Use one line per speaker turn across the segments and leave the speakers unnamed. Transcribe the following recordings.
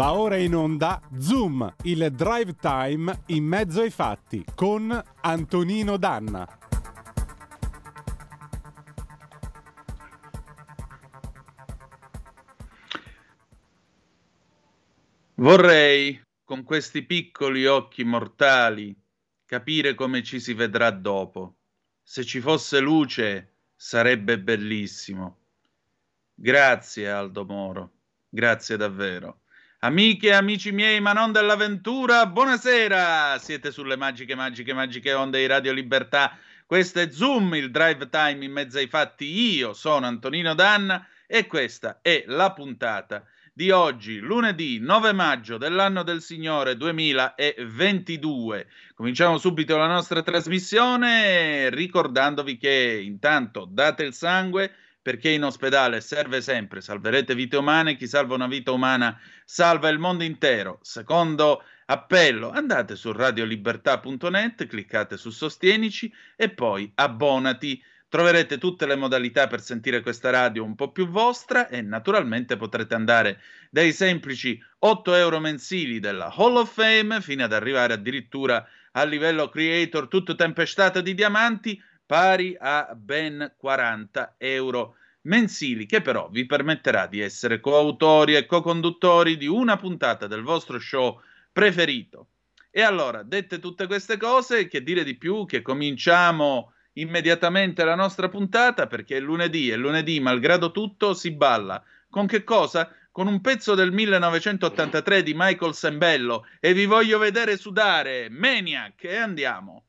Va ora in onda Zoom, il drive time in mezzo ai fatti con Antonino Danna.
Vorrei, con questi piccoli occhi mortali, capire come ci si vedrà dopo. Se ci fosse luce, sarebbe bellissimo. Grazie Aldo Moro, grazie davvero. Amiche e amici miei, ma non dell'avventura, buonasera! Siete sulle magiche, magiche, magiche onde di Radio Libertà. Questo è Zoom, il drive time in mezzo ai fatti. Io sono Antonino Danna e questa è la puntata di oggi, lunedì 9 maggio dell'anno del Signore 2022. Cominciamo subito la nostra trasmissione ricordandovi che intanto date il sangue perché in ospedale serve sempre, salverete vite umane, chi salva una vita umana salva il mondo intero. Secondo appello, andate su radiolibertà.net, cliccate su Sostienici e poi abbonati. Troverete tutte le modalità per sentire questa radio un po' più vostra e naturalmente potrete andare dai semplici 8 euro mensili della Hall of Fame fino ad arrivare addirittura al livello creator tutto tempestato di diamanti pari a ben 40 euro mensili, che però vi permetterà di essere coautori e co-conduttori di una puntata del vostro show preferito. E allora, dette tutte queste cose, che dire di più che cominciamo immediatamente la nostra puntata perché è lunedì e lunedì, malgrado tutto, si balla. Con che cosa? Con un pezzo del 1983 di Michael Sembello e vi voglio vedere sudare, Maniac, e andiamo.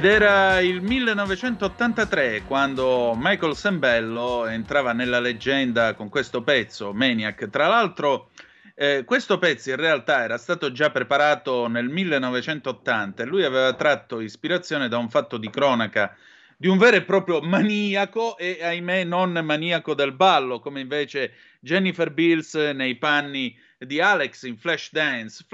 Ed era il 1983 quando Michael Sembello entrava nella leggenda con questo pezzo, Maniac. Tra l'altro, eh, questo pezzo in realtà era stato già preparato nel 1980 e lui aveva tratto ispirazione da un fatto di cronaca di un vero e proprio maniaco e ahimè non maniaco del ballo, come invece Jennifer Bills nei panni di Alex in Flash Dance.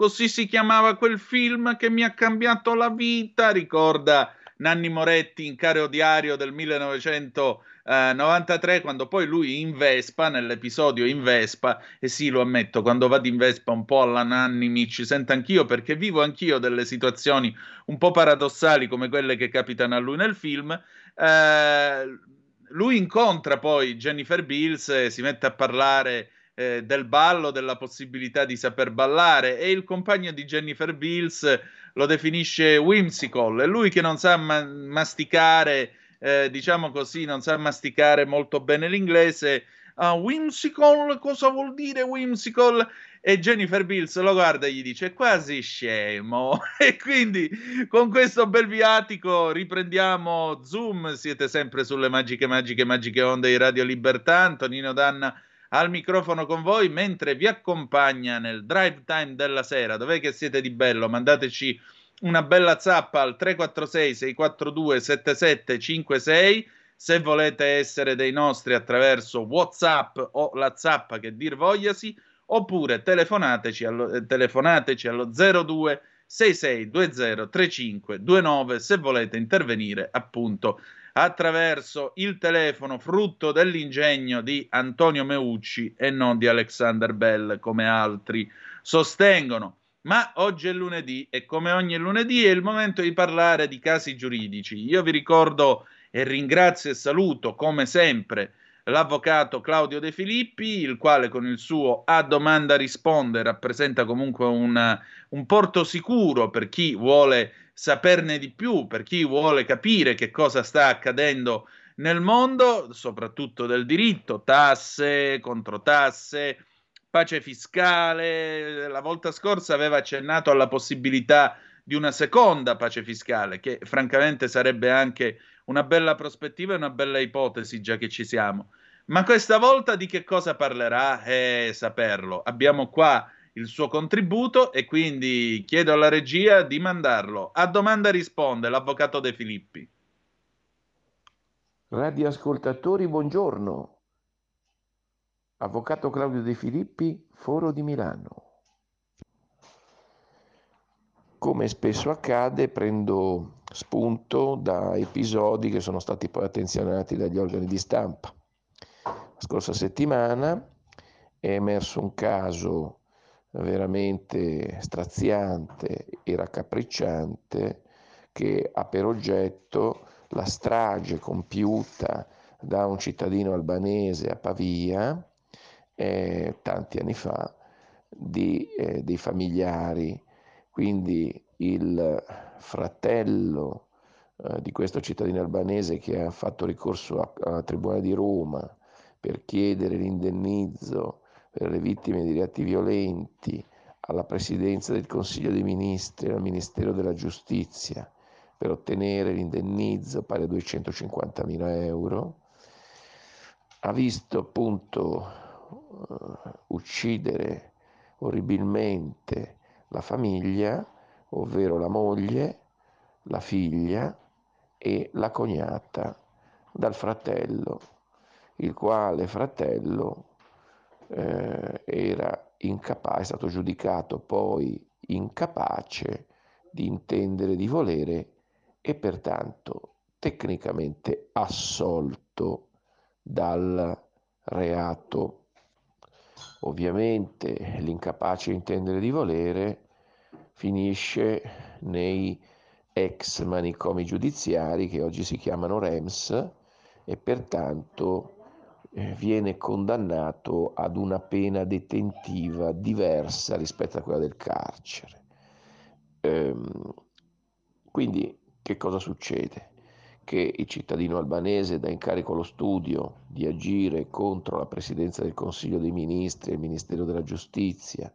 Così si chiamava quel film che mi ha cambiato la vita, ricorda Nanni Moretti in Caro Diario del 1993, quando poi lui in Vespa, nell'episodio in Vespa, e sì, lo ammetto, quando vado in Vespa un po' alla Nanni mi ci sento anch'io perché vivo anch'io delle situazioni un po' paradossali come quelle che capitano a lui nel film. Eh, lui incontra poi Jennifer Bills e si mette a parlare eh, del ballo, della possibilità di saper ballare e il compagno di Jennifer Bills lo definisce whimsical, è lui che non sa ma- masticare, eh, diciamo così, non sa masticare molto bene l'inglese. Uh, whimsical, cosa vuol dire whimsical? E Jennifer Bills lo guarda e gli dice quasi scemo. e quindi con questo bel viatico riprendiamo Zoom. Siete sempre sulle magiche, magiche, magiche onde di Radio Libertà. Antonino Danna al microfono con voi mentre vi accompagna nel drive time della sera. Dov'è che siete di bello? Mandateci una bella zappa al 346 642 7756 se volete essere dei nostri attraverso WhatsApp o la zappa che dir vogliasi oppure telefonateci allo, eh, telefonateci allo 02 6620 3529 se volete intervenire appunto attraverso il telefono frutto dell'ingegno di Antonio Meucci e non di Alexander Bell come altri sostengono. Ma oggi è lunedì e come ogni lunedì è il momento di parlare di casi giuridici. Io vi ricordo e ringrazio e saluto come sempre l'avvocato Claudio De Filippi, il quale con il suo a domanda risponde rappresenta comunque un, un porto sicuro per chi vuole saperne di più, per chi vuole capire che cosa sta accadendo nel mondo, soprattutto del diritto, tasse, controtasse, pace fiscale. La volta scorsa aveva accennato alla possibilità di una seconda pace fiscale, che francamente sarebbe anche una bella prospettiva e una bella ipotesi, già che ci siamo. Ma questa volta di che cosa parlerà? Eh, saperlo. Abbiamo qua il suo contributo e quindi chiedo alla regia di mandarlo. A domanda risponde l'avvocato De Filippi.
Radioascoltatori, buongiorno. Avvocato Claudio De Filippi, Foro di Milano. Come spesso accade, prendo spunto da episodi che sono stati poi attenzionati dagli organi di stampa. Scorsa settimana è emerso un caso veramente straziante e raccapricciante che ha per oggetto la strage compiuta da un cittadino albanese a Pavia eh, tanti anni fa di, eh, dei familiari, quindi il fratello eh, di questo cittadino albanese che ha fatto ricorso al Tribunale di Roma per chiedere l'indennizzo per le vittime di reati violenti alla Presidenza del Consiglio dei Ministri e al Ministero della Giustizia per ottenere l'indennizzo pari a 250 mila euro, ha visto appunto uh, uccidere orribilmente la famiglia, ovvero la moglie, la figlia e la cognata dal fratello, il quale fratello eh, era incapace, è stato giudicato poi incapace di intendere, di volere e pertanto tecnicamente assolto dal reato. Ovviamente l'incapace di intendere di volere finisce nei ex manicomi giudiziari che oggi si chiamano REMS e pertanto viene condannato ad una pena detentiva diversa rispetto a quella del carcere. Ehm, quindi che cosa succede? Che il cittadino albanese dà incarico allo studio di agire contro la Presidenza del Consiglio dei Ministri e il Ministero della Giustizia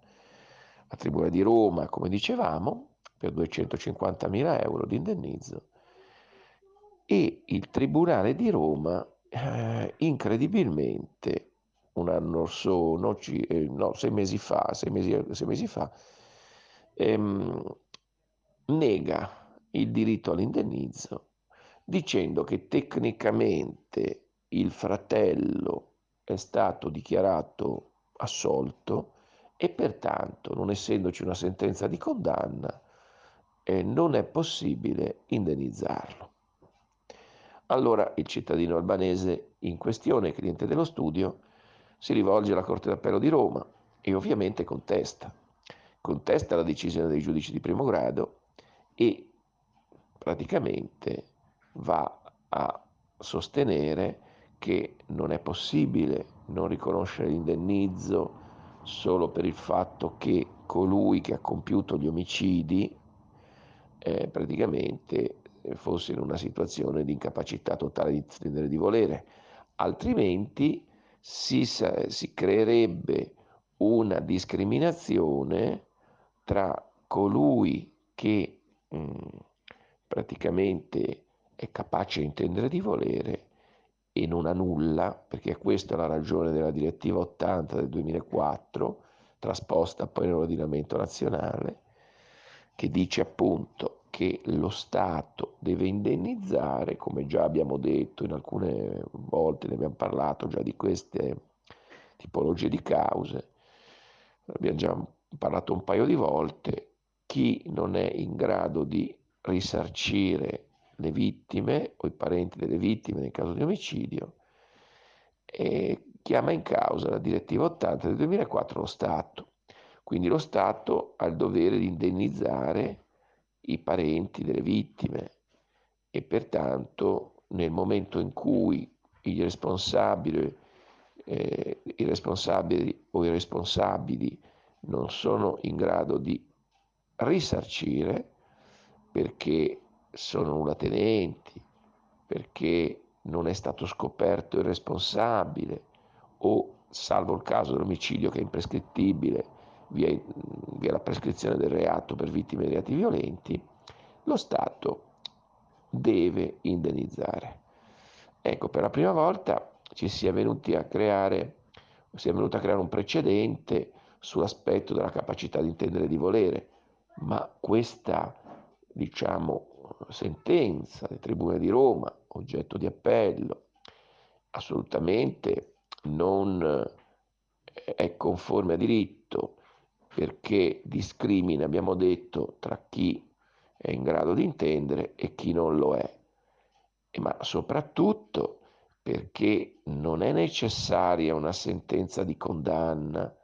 a Tribunale di Roma, come dicevamo, per 250.000 euro di indennizzo e il Tribunale di Roma eh, incredibilmente un anno or so, no, ci, eh, no, sei mesi fa, sei mesi, sei mesi fa ehm, nega il diritto all'indennizzo dicendo che tecnicamente il fratello è stato dichiarato assolto e pertanto, non essendoci una sentenza di condanna, eh, non è possibile indennizzarlo. Allora il cittadino albanese in questione, cliente dello studio, si rivolge alla Corte d'Appello di Roma e ovviamente contesta. Contesta la decisione dei giudici di primo grado e praticamente va a sostenere che non è possibile non riconoscere l'indennizzo solo per il fatto che colui che ha compiuto gli omicidi eh, praticamente fosse in una situazione di incapacità totale di intendere di volere, altrimenti si, si creerebbe una discriminazione tra colui che mh, mm, praticamente è capace di intendere di volere e non ha nulla, perché questa è la ragione della direttiva 80 del 2004, trasposta poi nell'ordinamento nazionale, che dice appunto che lo Stato deve indennizzare, come già abbiamo detto in alcune volte, ne abbiamo parlato già di queste tipologie di cause, abbiamo già parlato un paio di volte, chi non è in grado di risarcire le vittime o i parenti delle vittime nel caso di omicidio e chiama in causa la direttiva 80 del 2004 lo Stato. Quindi lo Stato ha il dovere di indennizzare i parenti delle vittime e pertanto nel momento in cui i responsabili, eh, i responsabili o i responsabili non sono in grado di risarcire perché sono nullatenenti, perché non è stato scoperto il responsabile o, salvo il caso dell'omicidio che è imprescrittibile via, via la prescrizione del reato per vittime di reati violenti, lo Stato deve indennizzare. Ecco, per la prima volta ci si è venuti a creare, si è venuto a creare un precedente sull'aspetto della capacità di intendere e di volere, ma questa, diciamo, sentenza del Tribunale di Roma, oggetto di appello, assolutamente non eh, è conforme a diritto perché discrimina, abbiamo detto, tra chi è in grado di intendere e chi non lo è, ma soprattutto perché non è necessaria una sentenza di condanna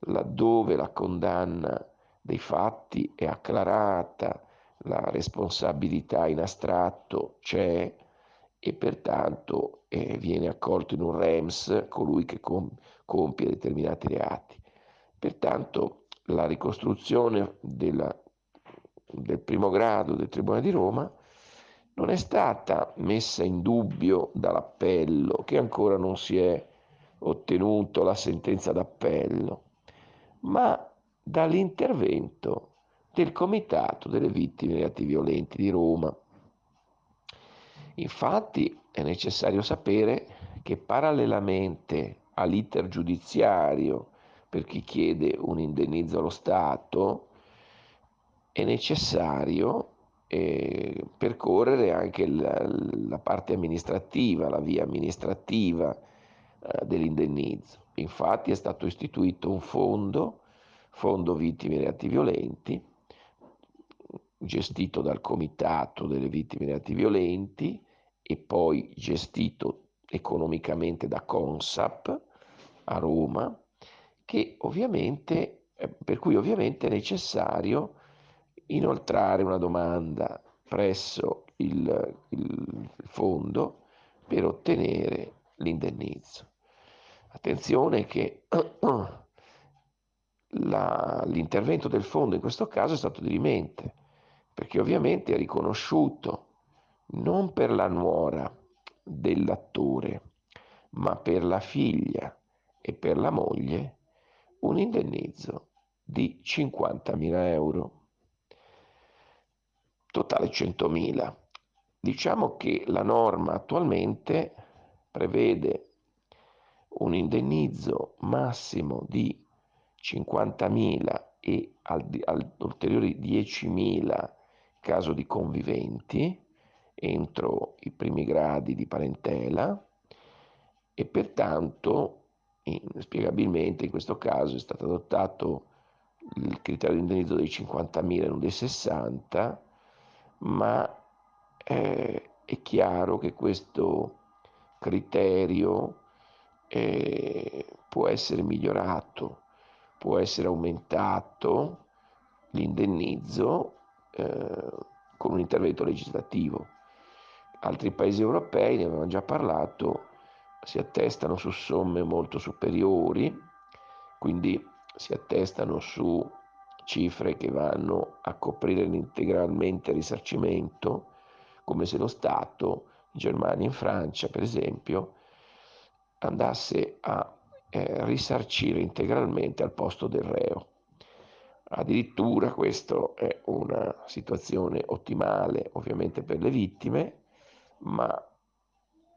laddove la condanna dei fatti è acclarata, la responsabilità in astratto c'è e pertanto eh, viene accolto in un REMS colui che com- compie determinati reati. Pertanto la ricostruzione della, del primo grado del Tribunale di Roma non è stata messa in dubbio dall'appello, che ancora non si è ottenuto la sentenza d'appello, ma dall'intervento del Comitato delle Vittime di Atti Violenti di Roma. Infatti è necessario sapere che parallelamente all'iter giudiziario per chi chiede un indennizzo allo Stato, è necessario eh, percorrere anche la, la, parte amministrativa, la via amministrativa eh, dell'indennizzo. Infatti è stato istituito un fondo, Fondo Vittime di Atti Violenti, gestito dal Comitato delle Vittime di Atti Violenti e poi gestito economicamente da Consap a Roma, per cui ovviamente è necessario inoltrare una domanda presso il, il fondo per ottenere l'indennizzo. Attenzione che la, l'intervento del fondo in questo caso è stato dirimente perché ovviamente è riconosciuto non per la nuora dell'attore, ma per la figlia e per la moglie un indennizzo di 50.000 euro, totale 100.000. Diciamo che la norma attualmente prevede un indennizzo massimo di 50.000 e ulteriori 10.000 caso di conviventi entro i primi gradi di parentela e pertanto inspiegabilmente in questo caso è stato adottato il criterio di indennizzo dei 50.000 e non dei 60, ma eh, è chiaro che questo criterio eh, può essere migliorato, può essere aumentato l'indennizzo eh, con un intervento legislativo. Altri paesi europei, ne avevamo già parlato, si attestano su somme molto superiori, quindi si attestano su cifre che vanno a coprire integralmente il risarcimento, come se lo Stato, in Germania e in Francia per esempio, andasse a eh, risarcire integralmente al posto del reo. Addirittura questa è una situazione ottimale ovviamente per le vittime, ma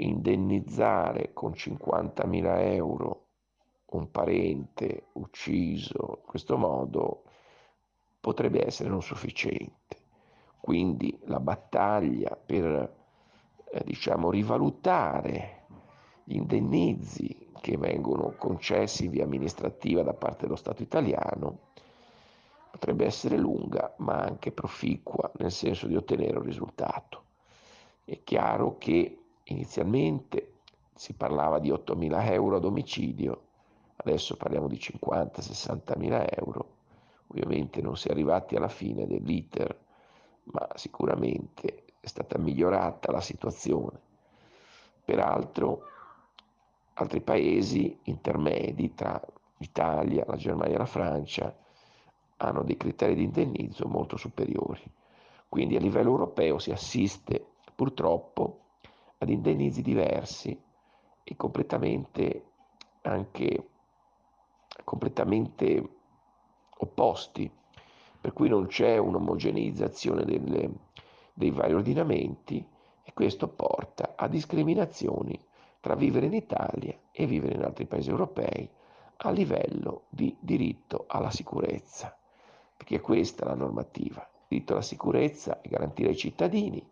indennizzare con 50.000 euro un parente ucciso in questo modo potrebbe essere non sufficiente. Quindi la battaglia per eh, diciamo, rivalutare gli indennizi che vengono concessi via amministrativa da parte dello Stato italiano potrebbe essere lunga ma anche proficua nel senso di ottenere un risultato. È chiaro che inizialmente si parlava di 8.000 euro ad omicidio, adesso parliamo di 50-60 mila euro. Ovviamente non si è arrivati alla fine dell'iter, ma sicuramente è stata migliorata la situazione. Peraltro altri paesi intermedi tra l'Italia, la Germania e la Francia hanno dei criteri di indennizzo molto superiori. Quindi a livello europeo si assiste purtroppo ad indennizi diversi e completamente anche completamente opposti, per cui non c'è un'omogeneizzazione delle, dei vari ordinamenti e questo porta a discriminazioni tra vivere in Italia e vivere in altri paesi europei a livello di diritto alla sicurezza, perché è questa la normativa. Il diritto alla sicurezza è garantire ai cittadini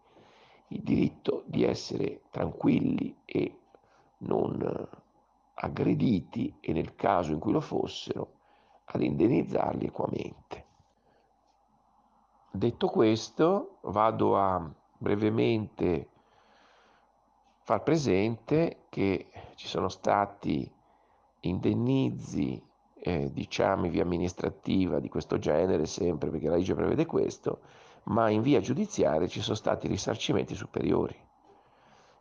il diritto di essere tranquilli e non aggrediti e nel caso in cui lo fossero ad indennizzarli equamente. Detto questo, vado a brevemente far presente che ci sono stati indennizi, eh, diciamo, via amministrativa di questo genere, sempre perché la legge prevede questo, ma in via giudiziaria ci sono stati risarcimenti superiori.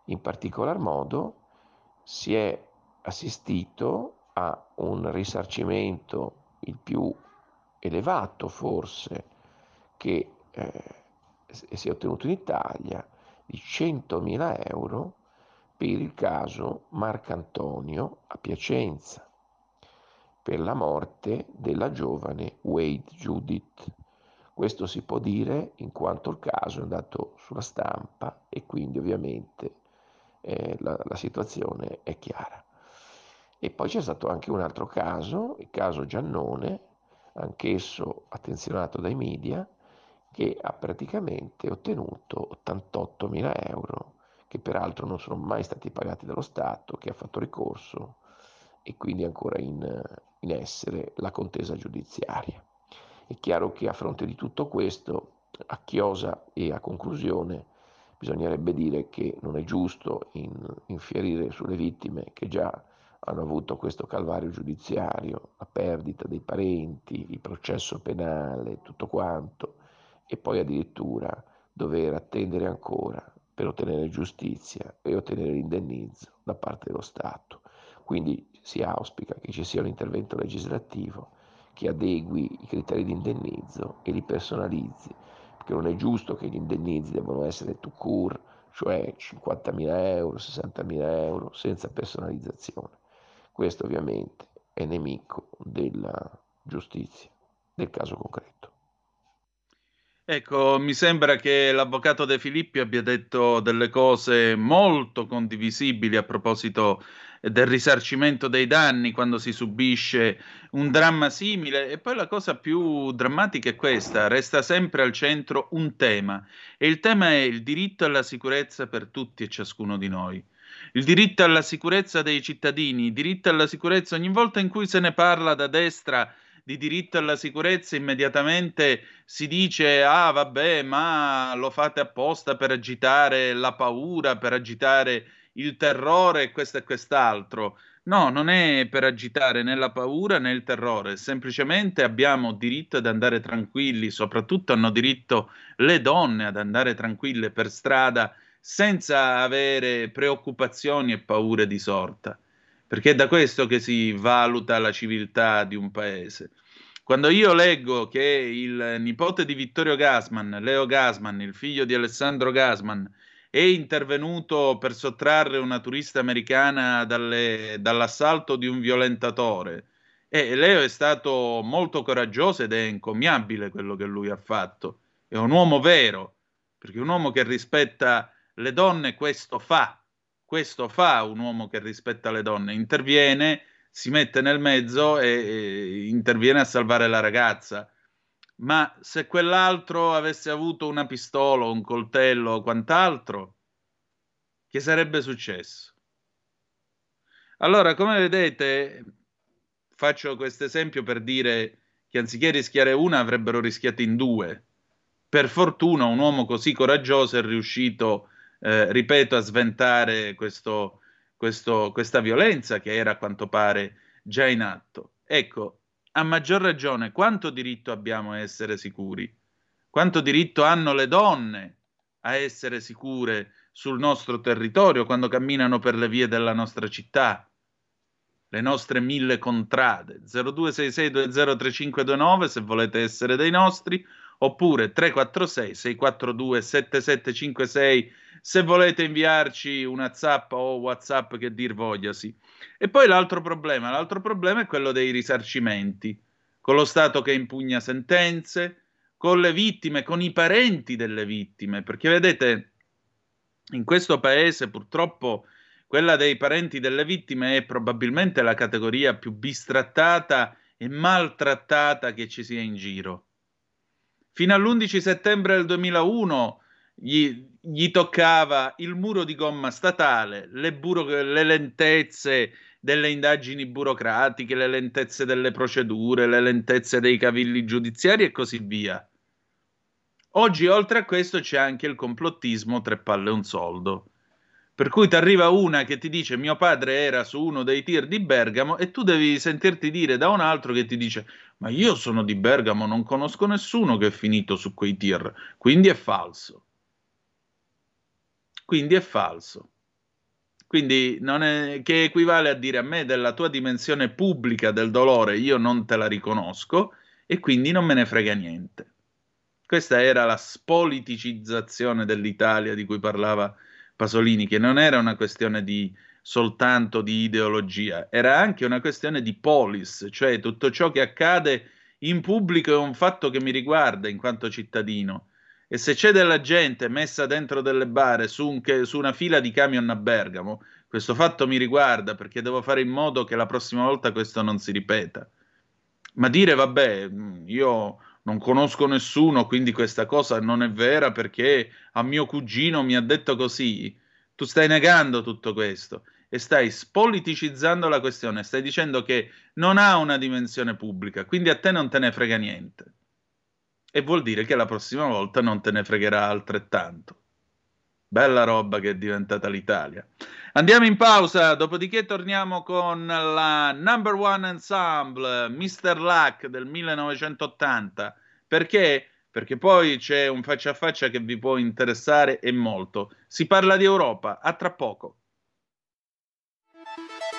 In particolar modo si è assistito a un risarcimento il più elevato forse che eh, si è ottenuto in Italia di 100.000 euro per il caso Marcantonio a Piacenza per la morte della giovane Wade Judith. Questo si può dire in quanto il caso è andato sulla stampa e quindi ovviamente eh, la, la situazione è chiara. E poi c'è stato anche un altro caso, il caso Giannone, anch'esso attenzionato dai media, che ha praticamente ottenuto 88.000 euro, che peraltro non sono mai stati pagati dallo Stato, che ha fatto ricorso e quindi ancora in, in essere la contesa giudiziaria. È chiaro che a fronte di tutto questo, a chiosa e a conclusione, bisognerebbe dire che non è giusto in, infierire sulle vittime che già hanno avuto questo calvario giudiziario, la perdita dei parenti, il processo penale, tutto quanto, e poi addirittura dover attendere ancora per ottenere giustizia e ottenere l'indennizzo da parte dello Stato. Quindi si auspica che ci sia un intervento legislativo che adegui i criteri di indennizzo e li personalizzi, perché non è giusto che gli indennizi debbano essere to cure, cioè 50.000 euro, 60.000 euro, senza personalizzazione. Questo ovviamente è nemico della giustizia, del caso concreto.
Ecco, mi sembra che l'avvocato De Filippi abbia detto delle cose molto condivisibili a proposito del risarcimento dei danni quando si subisce un dramma simile. E poi la cosa più drammatica è questa, resta sempre al centro un tema, e il tema è il diritto alla sicurezza per tutti e ciascuno di noi. Il diritto alla sicurezza dei cittadini, il diritto alla sicurezza ogni volta in cui se ne parla da destra di diritto alla sicurezza immediatamente si dice ah vabbè ma lo fate apposta per agitare la paura, per agitare il terrore questo e quest'altro. No, non è per agitare né la paura né il terrore, semplicemente abbiamo diritto ad andare tranquilli, soprattutto hanno diritto le donne ad andare tranquille per strada senza avere preoccupazioni e paure di sorta perché è da questo che si valuta la civiltà di un paese. Quando io leggo che il nipote di Vittorio Gasman, Leo Gasman, il figlio di Alessandro Gasman, è intervenuto per sottrarre una turista americana dalle, dall'assalto di un violentatore, e Leo è stato molto coraggioso ed è encomiabile quello che lui ha fatto. È un uomo vero, perché un uomo che rispetta le donne questo fa questo fa un uomo che rispetta le donne, interviene, si mette nel mezzo e, e interviene a salvare la ragazza. Ma se quell'altro avesse avuto una pistola, un coltello o quant'altro, che sarebbe successo? Allora, come vedete, faccio questo esempio per dire che anziché rischiare una, avrebbero rischiato in due. Per fortuna un uomo così coraggioso è riuscito a eh, ripeto, a sventare questo, questo, questa violenza che era a quanto pare già in atto. Ecco, a maggior ragione, quanto diritto abbiamo a essere sicuri? Quanto diritto hanno le donne a essere sicure sul nostro territorio quando camminano per le vie della nostra città? Le nostre mille contrade 0266203529 se volete essere dei nostri oppure 346 642 7756 se volete inviarci una zappa o WhatsApp che dir vogliasi. E poi l'altro problema, l'altro problema è quello dei risarcimenti, con lo Stato che impugna sentenze, con le vittime, con i parenti delle vittime, perché vedete, in questo paese purtroppo quella dei parenti delle vittime è probabilmente la categoria più bistrattata e maltrattata che ci sia in giro. Fino all'11 settembre del 2001 gli, gli toccava il muro di gomma statale, le, buro- le lentezze delle indagini burocratiche, le lentezze delle procedure, le lentezze dei cavilli giudiziari e così via. Oggi, oltre a questo, c'è anche il complottismo tre palle e un soldo. Per cui ti arriva una che ti dice mio padre era su uno dei tir di Bergamo e tu devi sentirti dire da un altro che ti dice ma io sono di Bergamo, non conosco nessuno che è finito su quei tir, quindi è falso quindi è falso. Quindi è, che equivale a dire a me della tua dimensione pubblica del dolore io non te la riconosco e quindi non me ne frega niente. Questa era la spoliticizzazione dell'Italia di cui parlava Pasolini, che non era una questione di soltanto di ideologia, era anche una questione di polis, cioè tutto ciò che accade in pubblico è un fatto che mi riguarda in quanto cittadino. E se c'è della gente messa dentro delle bare su, un, su, una fila di camion a Bergamo, questo fatto mi riguarda perché devo fare in modo che la prossima volta questo non si ripeta. Ma dire, vabbè, io non conosco nessuno, quindi questa cosa non è vera perché a mio cugino mi ha detto così, tu stai negando tutto questo e stai spoliticizzando la questione, stai dicendo che non ha una dimensione pubblica, quindi a te non te ne frega niente e vuol dire che la prossima volta non te ne fregherà altrettanto. Bella roba che è diventata l'Italia. Andiamo in pausa, dopodiché torniamo con la number one ensemble Mr. Luck del 1980. Perché? Perché poi c'è un faccia a faccia che vi può interessare e molto. Si parla di Europa, a tra poco.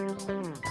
うん。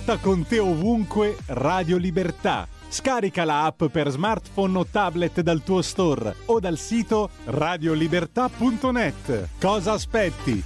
Porta con te ovunque Radio Libertà. Scarica la app per smartphone o tablet dal tuo store o dal sito radiolibertà.net. Cosa aspetti?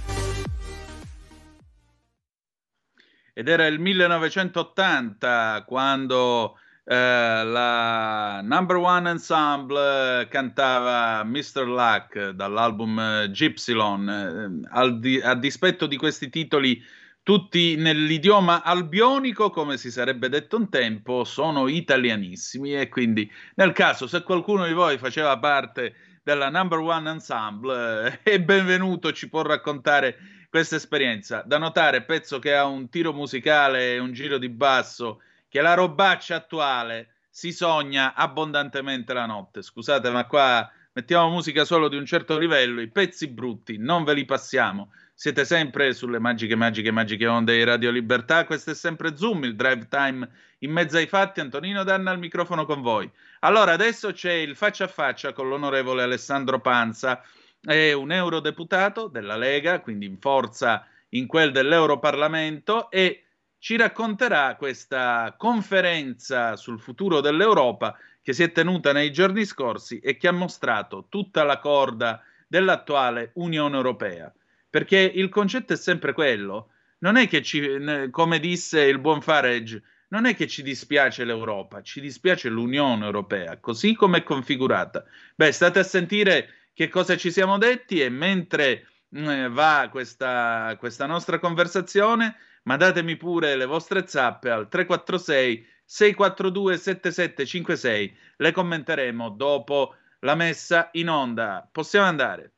Ed era il 1980 quando eh, la Number One Ensemble cantava Mr. Luck dall'album Gypsilon. Eh, di- a dispetto di questi titoli, tutti nell'idioma albionico, come si sarebbe detto un tempo, sono italianissimi. E quindi, nel caso, se qualcuno di voi faceva parte della Number One Ensemble, eh, è benvenuto, ci può raccontare questa esperienza. Da notare, pezzo che ha un tiro musicale e un giro di basso, che la robaccia attuale si sogna abbondantemente la notte. Scusate, ma qua mettiamo musica solo di un certo livello, i pezzi brutti non ve li passiamo. Siete sempre sulle magiche, magiche, magiche onde di Radio Libertà. Questo è sempre Zoom, il drive time in mezzo ai fatti. Antonino Danna al microfono con voi. Allora, adesso c'è il faccia a faccia con l'onorevole Alessandro Panza, è un eurodeputato della Lega, quindi in forza in quel dell'Europarlamento e ci racconterà questa conferenza sul futuro dell'Europa che si è tenuta nei giorni scorsi e che ha mostrato tutta la corda dell'attuale Unione Europea. Perché il concetto è sempre quello, non è che ci, come disse il buon Farage, non è che ci dispiace l'Europa, ci dispiace l'Unione Europea, così come è configurata. Beh, state a sentire che cosa ci siamo detti e mentre mh, va questa, questa nostra conversazione, mandatemi pure le vostre zappe al 346 642 7756, le commenteremo dopo la messa in onda. Possiamo andare.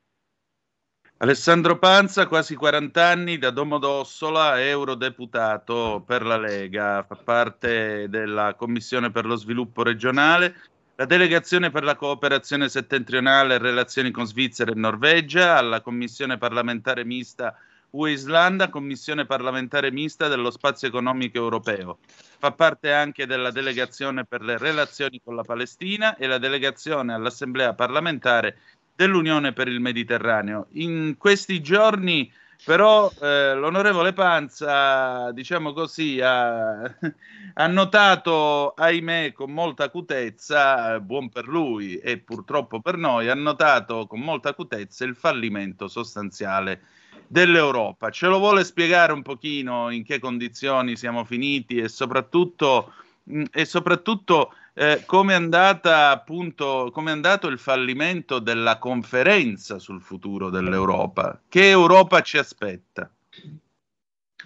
Alessandro Panza, quasi 40 anni, da Domodossola, eurodeputato per la Lega, fa parte della Commissione per lo sviluppo regionale, la delegazione per la cooperazione settentrionale e relazioni con Svizzera e Norvegia, alla Commissione parlamentare mista UE-Islanda, Commissione parlamentare mista dello spazio economico europeo. Fa parte anche della delegazione per le relazioni con la Palestina e la delegazione all'Assemblea parlamentare dell'Unione per il Mediterraneo. In questi giorni però eh, l'onorevole Panza, diciamo così, ha, ha, notato, ahimè, con molta acutezza, buon per lui e purtroppo per noi, ha notato con molta acutezza il fallimento sostanziale dell'Europa. Ce lo vuole spiegare un pochino in che condizioni siamo finiti e soprattutto, mh, e soprattutto eh, come è andata appunto come è andato il fallimento della conferenza sul futuro dell'Europa? Che Europa ci aspetta?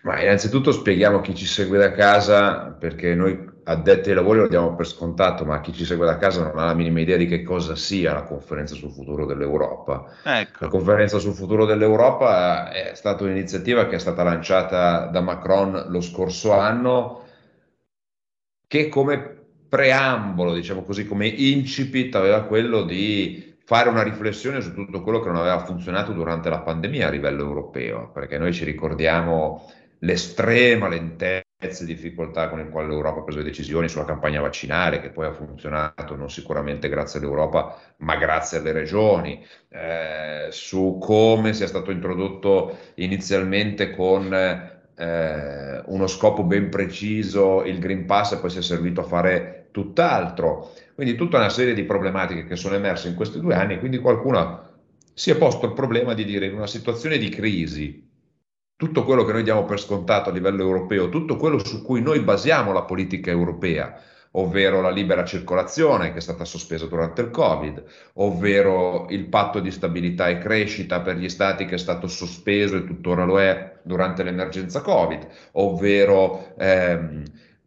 Ma innanzitutto spieghiamo a chi ci segue da casa, perché noi addetti ai lavori lo diamo per scontato, ma chi ci segue da casa non ha la minima idea di che cosa sia la conferenza sul futuro dell'Europa.
Ecco.
La conferenza sul futuro dell'Europa è stata un'iniziativa che è stata lanciata da Macron lo scorso anno, che come preambolo, diciamo così, come incipit aveva quello di fare una riflessione su tutto quello che non aveva funzionato durante la pandemia a livello europeo, perché noi ci ricordiamo l'estrema lentezza e difficoltà con il quale l'Europa ha preso le decisioni sulla campagna vaccinale, che poi ha funzionato non sicuramente grazie all'Europa, ma grazie alle regioni, eh, su come sia stato introdotto inizialmente con eh, uno scopo ben preciso il Green Pass e poi si è servito a fare tutt'altro. Quindi tutta una serie di problematiche che sono emerse in questi due anni, quindi qualcuno si è posto il problema di dire in una situazione di crisi, tutto quello che noi diamo per scontato a livello europeo, tutto quello su cui noi basiamo la politica europea, ovvero la libera circolazione che è stata sospesa durante il Covid, ovvero il patto di stabilità e crescita per gli stati che è stato sospeso e tuttora lo è durante l'emergenza Covid, ovvero ehm,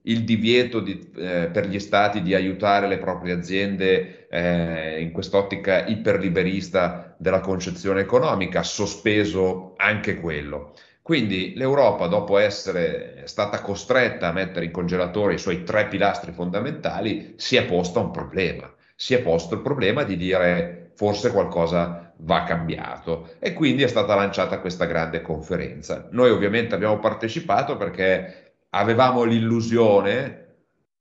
il divieto di, eh, per gli stati di aiutare le proprie aziende eh, in quest'ottica iperliberista della concezione economica, sospeso anche quello. Quindi l'Europa, dopo essere stata costretta a mettere in congelatore i suoi tre pilastri fondamentali, si è posta un problema. Si è posto il problema di dire forse qualcosa va cambiato e quindi è stata lanciata questa grande conferenza. Noi ovviamente abbiamo partecipato perché avevamo l'illusione,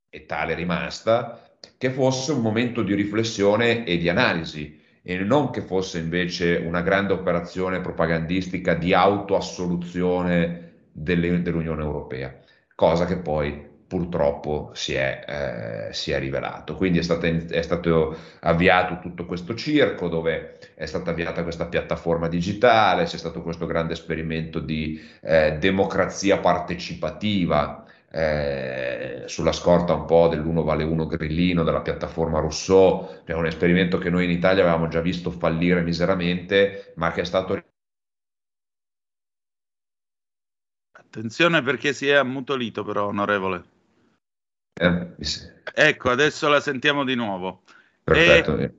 e tale è rimasta, che fosse un momento di riflessione e di analisi e non che fosse invece una grande operazione propagandistica di autoassoluzione delle, dell'Unione Europea, cosa che poi purtroppo si è, eh, si è rivelato. Quindi è, stata, è, stato avviato tutto questo circo dove è stata avviata questa piattaforma digitale, c'è stato questo grande esperimento di eh, democrazia partecipativa eh, sulla scorta un po' dell'uno vale uno grillino della piattaforma Rousseau, è un esperimento che noi in Italia avevamo già visto fallire miseramente, ma che è stato...
Attenzione perché si è ammutolito però, onorevole.
Eh,
ecco, adesso la sentiamo di nuovo.
Perfetto.
E...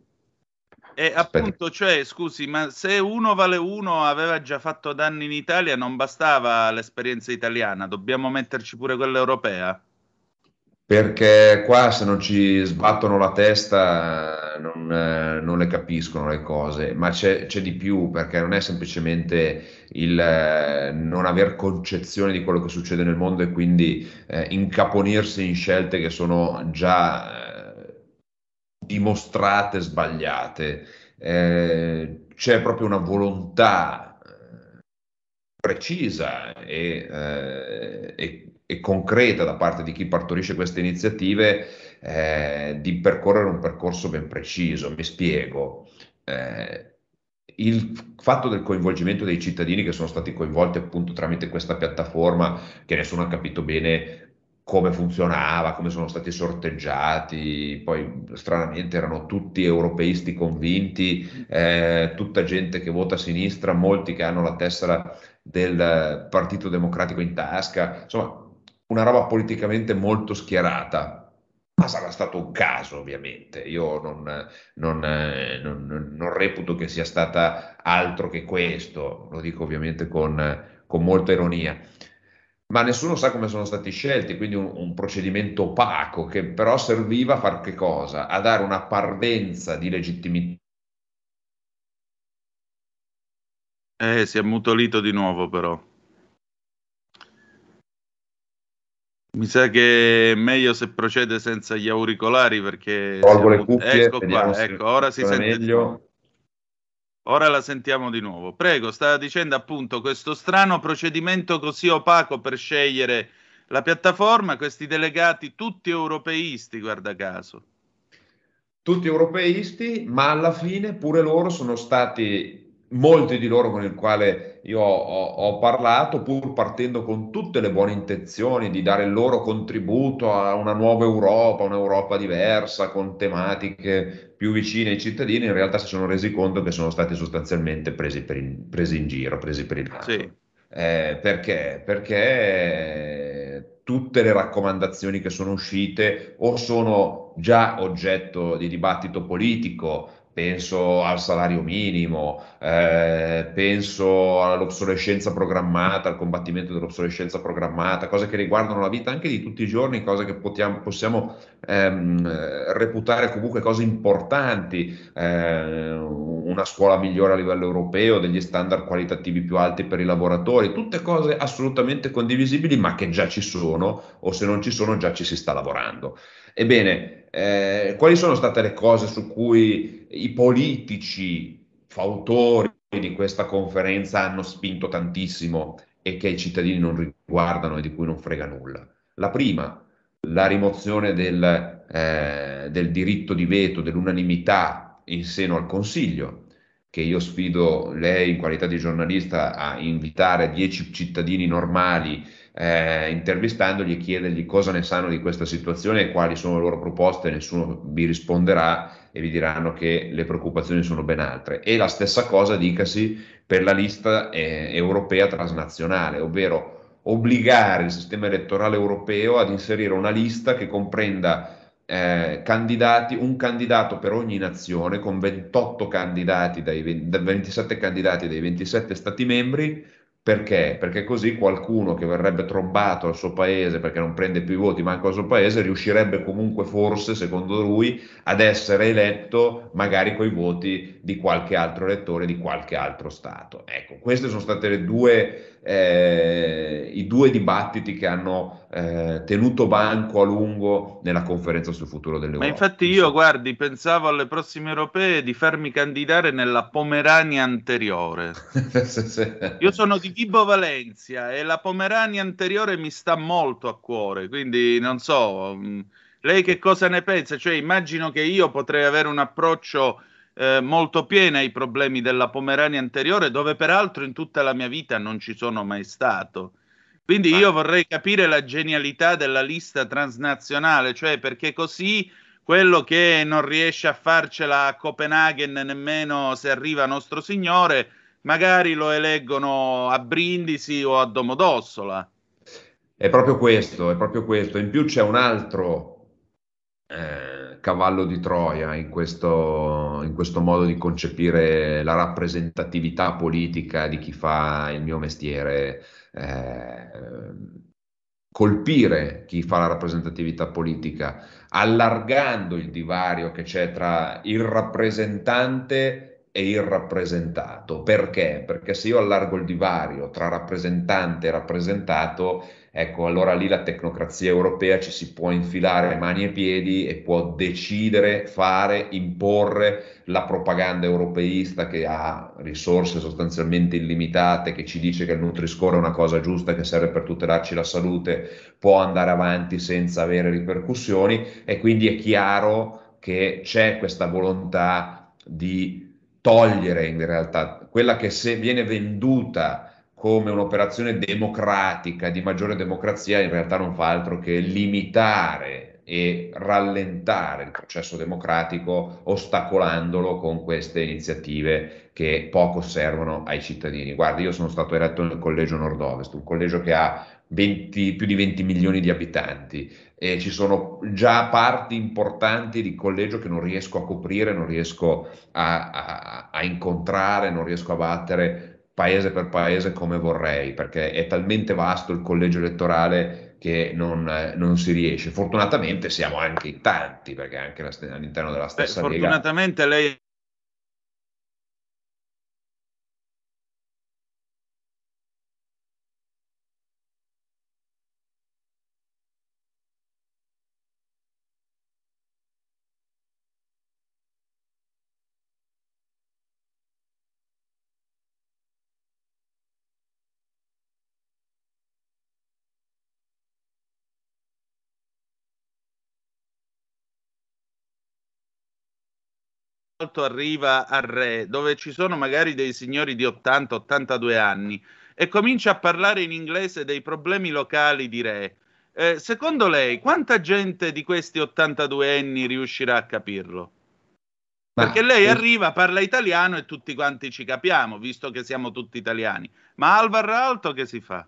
E appunto, cioè, scusi, ma se uno vale uno aveva già fatto danni in Italia, non bastava l'esperienza italiana, dobbiamo metterci pure quella europea?
Perché qua se non ci sbattono la testa non, eh, non le capiscono le cose, ma c'è, c'è, di più perché non è semplicemente il eh, non aver concezione di quello che succede nel mondo e quindi eh, incaponirsi in scelte che sono già dimostrate sbagliate. Eh, c'è proprio una volontà eh, precisa e, eh, e, e concreta da parte di chi partorisce queste iniziative eh, di percorrere un percorso ben preciso. Mi spiego. Eh, il fatto del coinvolgimento dei cittadini che sono stati coinvolti appunto tramite questa piattaforma che nessuno ha capito bene come funzionava, come sono stati sorteggiati, poi stranamente erano tutti europeisti convinti, eh, tutta gente che vota a sinistra, molti che hanno la tessera del Partito Democratico in tasca, insomma una roba politicamente molto schierata. Ma sarà stato un caso, ovviamente. Io non, non, eh, non- non reputo che sia stata altro che questo, lo dico ovviamente con, con molta ironia. Ma nessuno sa come sono stati scelti, quindi un, un procedimento opaco che però serviva a fare che cosa? A dare una parvenza di legittimità.
Eh, si è mutolito di nuovo però. Mi sa che è meglio se procede senza gli auricolari perché...
Tolgo le cuffie,
Ecco qua, ecco, ora si sente
meglio.
Ora la sentiamo di nuovo. Prego, stava dicendo appunto questo strano procedimento così opaco per scegliere la piattaforma, questi delegati tutti europeisti, guarda caso.
tutti europeisti, ma alla fine pure loro sono stati, molti di loro con il quale io ho, ho- parlato, pur partendo con tutte le buone intenzioni di dare il loro contributo a una nuova Europa, un'Europa diversa, con tematiche più vicine ai cittadini, in realtà si sono resi conto che sono stati sostanzialmente presi, in, presi in giro, presi per il naso.
Sì.
Eh, perché? Perché tutte le raccomandazioni che sono uscite o sono già oggetto di dibattito politico, penso al salario minimo, eh, penso all'obsolescenza programmata, al combattimento dell'obsolescenza programmata, cose che riguardano la vita anche di tutti i giorni, cose che potiamo- possiamo ehm, eh, reputare comunque cose importanti, eh, una scuola migliore a livello europeo, degli standard qualitativi più alti per i lavoratori, tutte cose assolutamente condivisibili, ma che già ci sono, o se non ci sono già ci si sta lavorando. Ebbene, eh, quali sono state le cose su cui i politici fautori di questa conferenza hanno spinto tantissimo e che i cittadini non riguardano e di cui non frega nulla? La prima, la rimozione del, eh, del diritto di veto, dell'unanimità in seno al Consiglio, che io sfido lei in qualità di giornalista a invitare 10 cittadini normali eh, intervistandoli e chiedergli cosa ne sanno di questa situazione e quali sono le loro proposte, nessuno vi risponderà e vi diranno che le preoccupazioni sono ben altre. E la stessa cosa dicasi per la lista eh, europea transnazionale, ovvero obbligare il sistema elettorale europeo ad inserire una lista che comprenda eh, candidati, un candidato per ogni nazione, con 28 candidati dai 20 da 27 candidati dai 27 Stati membri. Perché? Perché così qualcuno che verrebbe trombato al suo paese perché non prende più i voti manco al suo paese riuscirebbe comunque forse, secondo lui, ad essere eletto magari coi voti di qualche altro elettore di qualche altro Stato. Ecco, queste sono state le due, eh, i due dibattiti che hanno eh, tenuto banco a lungo nella conferenza sul futuro
Ma
dell'Europa.
infatti io, guardi, pensavo alle prossime europee di farmi candidare nella Pomerania anteriore. Io sono di Vibo Valencia e la Pomerania anteriore mi sta molto a cuore, quindi non so, mh, lei che cosa ne pensa? Cioè, immagino che io potrei avere un approccio eh, molto pieno ai problemi della Pomerania anteriore, dove peraltro in tutta la mia vita non ci sono mai stato. Quindi io vorrei capire la genialità della lista transnazionale, cioè perché così quello che non riesce a farcela a Copenaghen nemmeno se arriva Nostro Signore, magari lo eleggono a Brindisi o a Domodossola.
È proprio questo, è proprio questo. In più c'è un altro eh, cavallo di Troia in questo, in questo modo di concepire la rappresentatività politica di chi fa il mio mestiere. Eh, colpire chi fa la rappresentatività politica, allargando il divario che c'è tra il rappresentante e il rappresentato. Perché? Perché se io allargo il divario tra rappresentante e rappresentato, ecco, allora lì la tecnocrazia europea ci si può infilare mani e piedi e può decidere, fare, imporre la propaganda europeista che ha risorse sostanzialmente illimitate, che ci dice che il Nutri-Score è una cosa giusta che serve per tutelarci la salute, può andare avanti senza avere ripercussioni e quindi è chiaro che c'è questa volontà di togliere in realtà quella che se viene venduta come un'operazione democratica, di maggiore democrazia, in realtà non fa altro che limitare e rallentare il processo democratico, ostacolandolo con queste iniziative che poco servono ai cittadini. Guardi, io sono stato eletto nel collegio nord-ovest, un collegio che ha 20 più di 20 milioni di abitanti e ci sono già parti importanti di collegio che non riesco a coprire, non riesco a, a, a incontrare, non riesco a battere paese per paese come vorrei, perché è talmente vasto il collegio elettorale che non, eh, non si riesce. Fortunatamente siamo anche in tanti, perché anche la, all'interno della
Beh,
stessa Lega
fortunatamente lei Alto arriva a Re, dove ci sono magari dei signori di 80-82 anni, e comincia a parlare in inglese dei problemi locali di Re. Eh, secondo lei, quanta gente di questi 82 anni riuscirà a capirlo? Perché lei arriva, parla italiano e tutti quanti ci capiamo, visto che siamo tutti italiani. Ma Alvar Alto che si fa?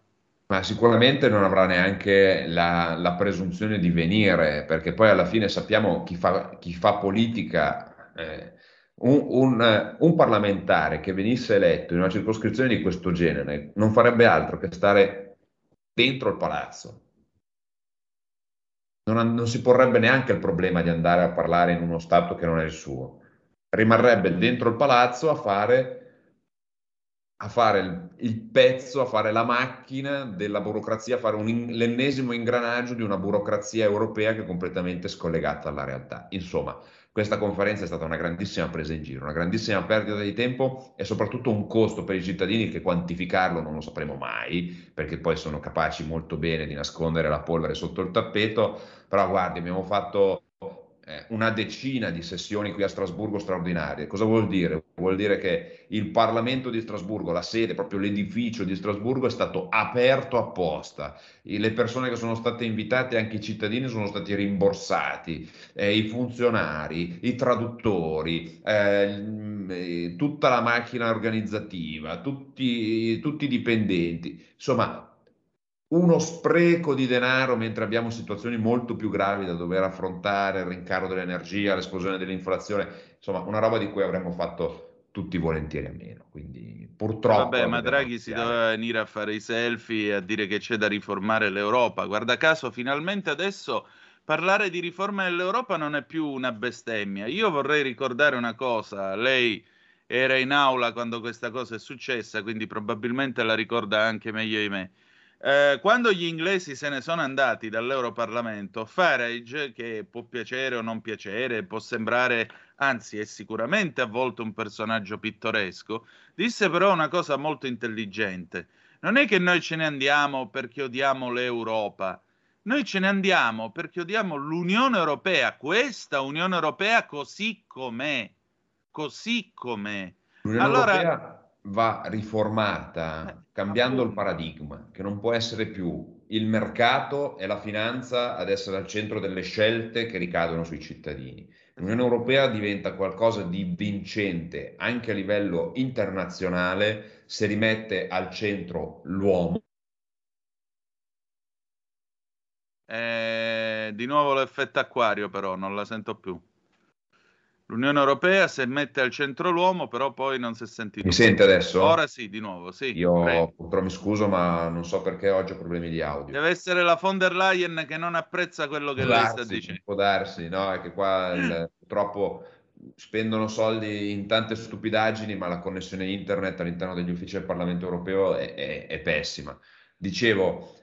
Ma sicuramente non avrà neanche la, la presunzione di venire, perché poi alla fine sappiamo chi fa, chi fa politica. eh, un, un, eh, un parlamentare che venisse eletto in una circoscrizione di questo genere non farebbe altro che stare dentro il palazzo. Non, non si porrebbe neanche il problema di andare a parlare in uno stato che non è il suo. Rimarrebbe dentro il palazzo a fare a fare il, il pezzo, a fare la macchina della burocrazia, a fare un l'ennesimo ingranaggio di una burocrazia europea che è completamente scollegata dalla realtà. Insomma, questa conferenza è stata una grandissima presa in giro, una grandissima perdita di tempo e soprattutto un costo per i cittadini che quantificarlo non lo sapremo mai, perché poi sono capaci molto bene di nascondere la polvere sotto il tappeto, però guardi, abbiamo fatto una decina di sessioni qui a Strasburgo straordinarie. Cosa vuol dire? Vuol dire che il Parlamento di Strasburgo, la sede, proprio l'edificio di Strasburgo è stato aperto apposta. Le persone che sono state invitate, anche i cittadini, sono stati rimborsati, eh, i funzionari, i traduttori, eh, mm, eh, tutta la macchina organizzativa, tutti, tutti i dipendenti. Insomma, uno spreco di denaro mentre abbiamo situazioni molto più gravi da dover affrontare, il rincaro dell'energia, l'esplosione dell'inflazione, insomma, una roba di cui avremmo fatto tutti volentieri a meno. Quindi purtroppo.
Vabbè, ma Draghi si doveva venire a fare i selfie e a dire che c'è da riformare l'Europa. Guarda caso, finalmente adesso parlare di riforma dell'Europa non è più una bestemmia. Io vorrei ricordare una cosa, lei era in aula quando questa cosa è successa, quindi probabilmente la ricorda anche meglio di me. Eh, quando gli inglesi se ne sono andati dall'Europarlamento, Farage, che può piacere o non piacere, può sembrare, anzi è sicuramente a volte un personaggio pittoresco, disse però una cosa molto intelligente. Non è che noi ce ne andiamo perché odiamo l'Europa, noi ce ne andiamo perché odiamo l'Unione Europea, questa Unione Europea così com'è, così com'è.
L'Unione
Allora,
Europea va riformata
Eh,
cambiando il paradigma, che non può essere più il mercato e la finanza ad essere al centro delle scelte che ricadono sui cittadini. L'Unione Europea diventa qualcosa di vincente anche a livello internazionale se rimette al centro l'uomo.
Eh, di nuovo l'effetto acquario, però non la sento più. L'Unione Europea se mette al centro l'uomo, però poi non si è sentito.
Mi sente adesso?
Ora sì, di nuovo, sì.
Io
prego.
purtroppo mi scuso, ma non so perché oggi ho problemi di audio.
Deve essere la von der Leyen che non apprezza quello che
Può
lei sta
darsi,
dicendo.
può darsi, no? È che qua il- purtroppo spendono soldi in tante stupidaggini, ma la connessione internet all'interno degli uffici del Parlamento europeo è, è- è pessima. Dicevo,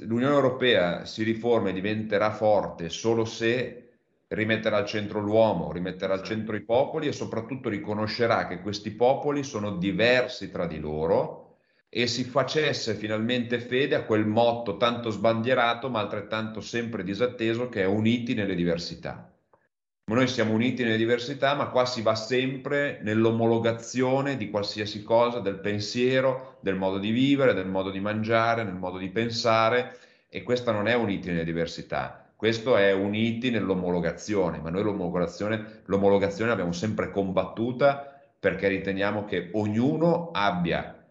l'Unione Europea si riforma e diventerà forte solo se rimetterà al centro l'uomo, rimetterà al centro i popoli e soprattutto riconoscerà che questi popoli sono diversi tra di loro e si facesse finalmente fede a quel motto tanto sbandierato ma altrettanto sempre disatteso che è uniti nelle diversità. Noi siamo uniti nelle diversità, ma qua si va sempre nell'omologazione di qualsiasi cosa, del pensiero, del modo di vivere, del modo di mangiare, del modo di pensare, e questa non è uniti nelle diversità, questo è uniti nell'omologazione, ma noi l'omologazione, l'omologazione l'abbiamo sempre combattuta perché riteniamo che ognuno abbia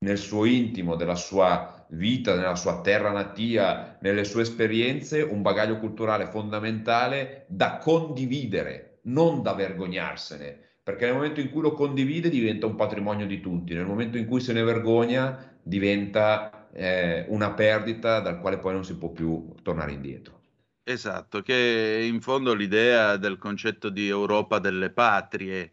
nel suo intimo della sua vita, nella sua terra natia, nelle sue esperienze, un bagaglio culturale fondamentale da condividere, non da vergognarsene, perché nel momento in cui lo condivide diventa un patrimonio di tutti, nel momento in cui se ne vergogna diventa eh, una perdita dal quale poi non si può più tornare indietro.
Esatto, che è in fondo l'idea del concetto di Europa delle patrie,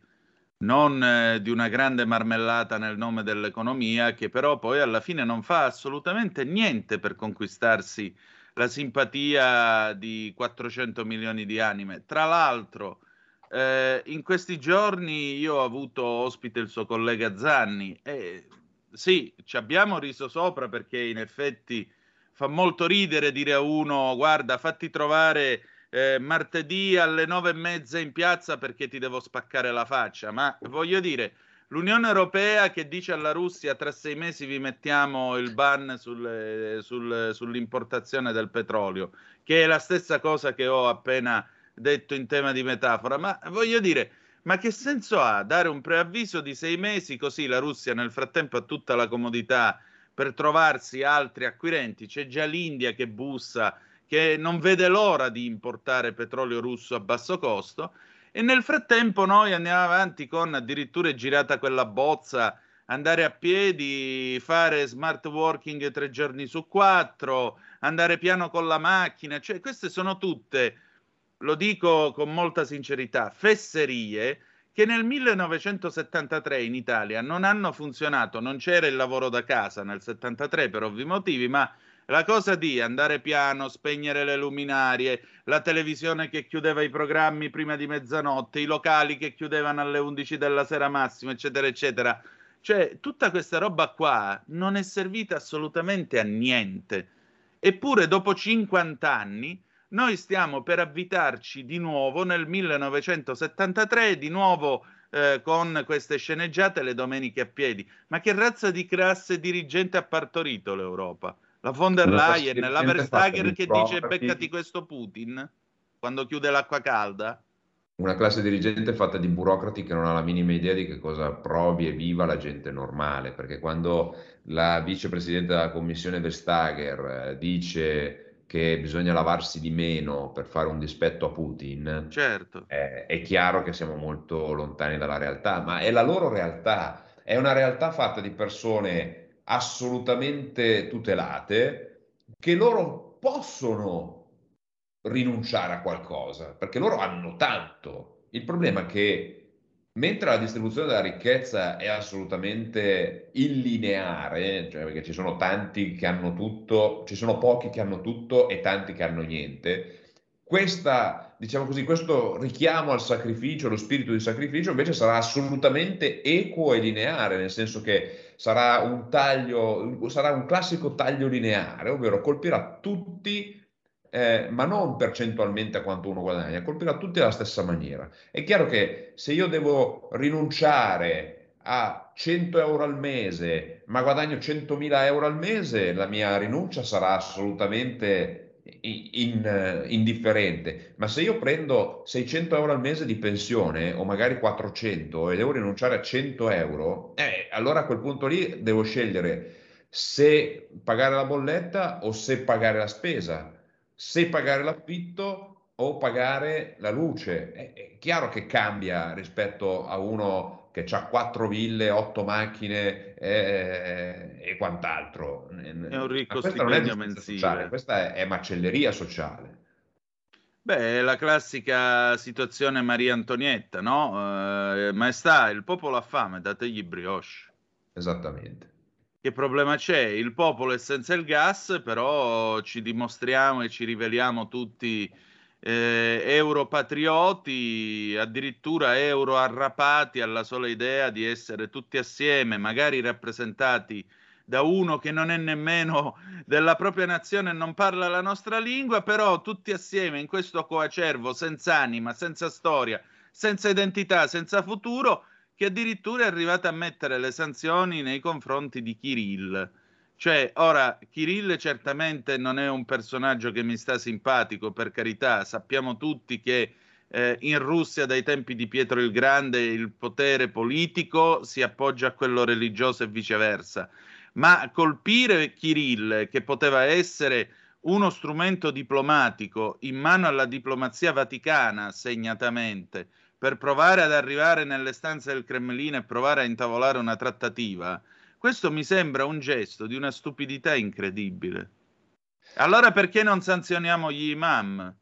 non eh, di una grande marmellata nel nome dell'economia, che però poi alla fine non fa assolutamente niente per conquistarsi la simpatia di 400 milioni di anime. Tra l'altro, eh, in questi giorni io ho avuto ospite il suo collega Zanni e sì, ci abbiamo riso sopra perché in effetti fa molto ridere dire a uno guarda fatti trovare eh, martedì alle nove e mezza in piazza perché ti devo spaccare la faccia. Ma voglio dire l'Unione Europea che dice alla Russia tra sei mesi vi mettiamo il ban sul, sul, sull'importazione del petrolio che è la stessa cosa che ho appena detto in tema di metafora. Ma voglio dire ma che senso ha dare un preavviso di sei mesi così la Russia nel frattempo ha tutta la comodità per trovarsi altri acquirenti. C'è già l'India che bussa, che non vede l'ora di importare petrolio russo a basso costo. E nel frattempo noi andiamo avanti con addirittura è girata quella bozza, andare a piedi, fare smart working tre giorni su quattro, andare piano con la macchina. Cioè, queste sono tutte, lo dico con molta sincerità, fesserie che nel 1973 in Italia non hanno funzionato, non c'era il lavoro da casa nel 73 per ovvi motivi, ma la cosa di andare piano, spegnere le luminarie, la televisione che chiudeva i programmi prima di mezzanotte, i locali che chiudevano alle 11 della sera massimo, eccetera, eccetera. Cioè, tutta questa roba qua non è servita assolutamente a niente. Eppure, dopo 50 anni, noi stiamo per avvitarci di nuovo nel 1973, di nuovo eh, con queste sceneggiate le domeniche a piedi. Ma che razza di classe dirigente ha partorito l'Europa? La von der Leyen, la Verstager che dice beccati questo Putin quando chiude l'acqua calda?
Una classe dirigente fatta di burocrati che non ha la minima idea di che cosa provi e viva la gente normale, perché quando la vicepresidente della commissione Vestager eh, dice che bisogna lavarsi di meno per fare un dispetto a Putin,
Certo.
eh, è chiaro che siamo molto lontani dalla realtà, ma è la loro realtà, è una realtà fatta di persone assolutamente tutelate che loro possono rinunciare a qualcosa, perché loro hanno tanto. Il problema è che mentre la distribuzione della ricchezza è assolutamente illineare, cioè perché ci sono tanti che hanno tutto, ci sono pochi che hanno tutto e tanti che hanno niente, questa, diciamo così, questo richiamo al sacrificio, lo spirito di sacrificio invece sarà assolutamente equo e lineare, nel senso che sarà un taglio, sarà un classico taglio lineare, ovvero colpirà tutti eh, ma non percentualmente a quanto uno guadagna, colpirà tutti alla stessa maniera. È chiaro che se io devo rinunciare a 100 euro al mese, ma guadagno 100.000 euro al mese, la mia rinuncia sarà assolutamente in- in- indifferente. Ma se io prendo 600 euro al mese di pensione o magari 400 e devo rinunciare a 100 euro, eh, allora a quel punto lì devo scegliere se pagare la bolletta o se pagare la spesa se pagare l'affitto o pagare la luce. È, è chiaro che cambia rispetto a uno che ha quattro ville, otto macchine eh, e quant'altro.
È un ricco stipendio mensile.
sociale, questa è, è macelleria sociale.
Beh, è la classica situazione Maria Antonietta, no? Eh, maestà, il popolo ha fame, dategli brioche.
Esattamente.
Che problema c'è? Il popolo è senza il gas, però ci dimostriamo e ci riveliamo tutti eh, europatrioti, addirittura euro arrapati alla sola idea di essere tutti assieme, magari rappresentati da uno che non è nemmeno della propria nazione e non parla la nostra lingua, però tutti assieme in questo coacervo senza anima, senza storia, senza identità, senza futuro, che addirittura è arrivata a mettere le sanzioni nei confronti di Kirill. Cioè, ora, Kirill certamente non è un personaggio che mi sta simpatico, per carità, sappiamo tutti che eh, in Russia dai tempi di Pietro il Grande il potere politico si appoggia a quello religioso e viceversa ma colpire Kirill, che poteva essere uno strumento diplomatico in mano alla diplomazia vaticana, segnatamente, per provare ad arrivare nelle stanze del Cremlino e provare a intavolare una trattativa, questo mi sembra un gesto di una stupidità incredibile. Allora perché non sanzioniamo gli imam?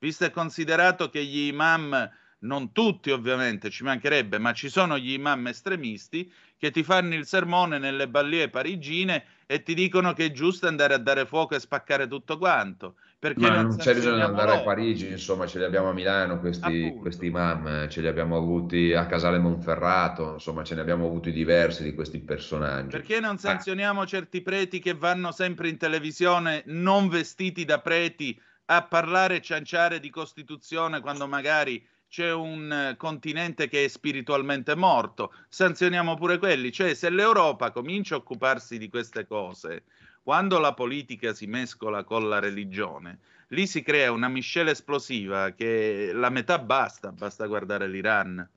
Visto e considerato che gli imam non tutti ovviamente, ci mancherebbe, ma ci sono gli imam estremisti che ti fanno il sermone nelle ballie parigine e ti dicono che è giusto andare a dare fuoco e spaccare tutto quanto. Perché
Ma
non
non c'è bisogno di andare a
loro?
Parigi, insomma, ce li abbiamo a Milano questi, questi imam, eh, ce li abbiamo avuti a Casale Monferrato, insomma, ce ne abbiamo avuti diversi di questi personaggi.
Perché non sanzioniamo certi preti che vanno sempre in televisione non vestiti da preti a parlare e cianciare di Costituzione quando magari c'è un eh, continente che è spiritualmente morto? Sanzioniamo pure quelli. Cioè, se l'Europa comincia a occuparsi di queste cose, quando la politica si mescola con la religione, lì si crea una miscela esplosiva che la metà basta, basta guardare l'Iran.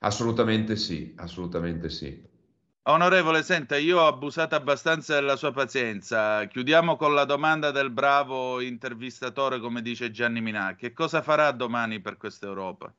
Assolutamente sì, assolutamente sì.
Onorevole, senta, io ho abusato abbastanza della sua pazienza. Chiudiamo con la domanda del bravo intervistatore, come dice Gianni Minà. Che cosa farà domani per questa Europa?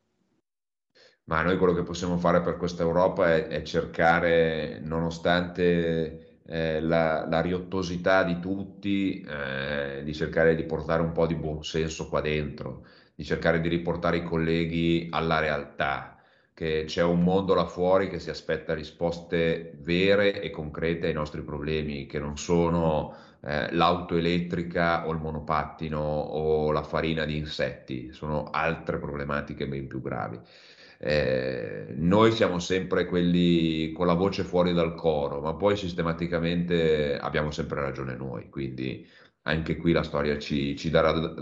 Ma noi quello che possiamo fare per questa Europa è, è cercare, nonostante eh, la, la riottosità di tutti, eh, di cercare di portare un po' di buonsenso qua dentro, di cercare di riportare i colleghi alla realtà, che c'è un mondo là fuori che si aspetta risposte vere e concrete ai nostri problemi, che non sono eh, l'auto elettrica o il monopattino o la farina di insetti, sono altre problematiche ben più gravi. Eh, noi siamo sempre quelli con la voce fuori dal coro, ma poi sistematicamente abbiamo sempre ragione noi, quindi anche qui la storia ci, ci darà,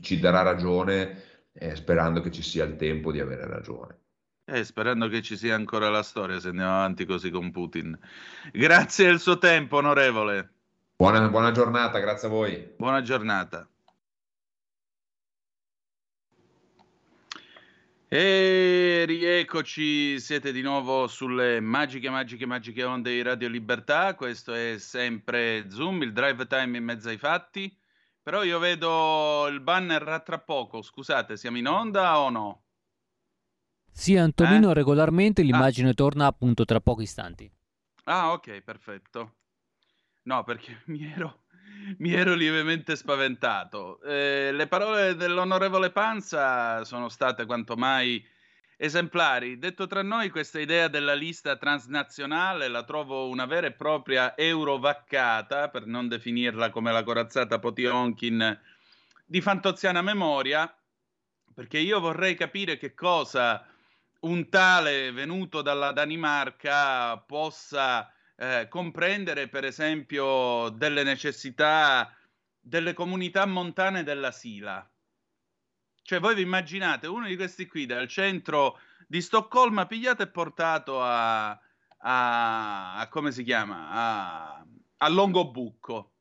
ci darà ragione, eh, sperando che ci sia il tempo di avere ragione.
Eh, sperando che ci sia ancora la storia se andiamo avanti così con Putin. Grazie del suo tempo, onorevole.
Buona, buona giornata, grazie a voi.
Buona giornata. E rieccoci, siete di nuovo sulle magiche, magiche, magiche onde di Radio Libertà. Questo è sempre Zoom, il drive time in mezzo ai fatti. Però io vedo il banner a tra poco. Scusate, siamo in onda o no?
Sì, Antonino, regolarmente l'immagine torna appunto tra pochi istanti.
Ah, ok, perfetto. No, perché mi ero, mi ero lievemente spaventato. Eh, le parole dell'onorevole Panza sono state quanto mai esemplari. Detto tra noi, questa idea della lista transnazionale la trovo una vera e propria eurovaccata, per non definirla come la corazzata Potionkin di fantoziana memoria, perché io vorrei capire che cosa un tale venuto dalla Danimarca possa eh, comprendere, per esempio, delle necessità delle comunità montane della Sila. Cioè, voi vi immaginate uno di questi qui dal centro di Stoccolma pigliato e portato a, a, a come si chiama? A, a Longobucco.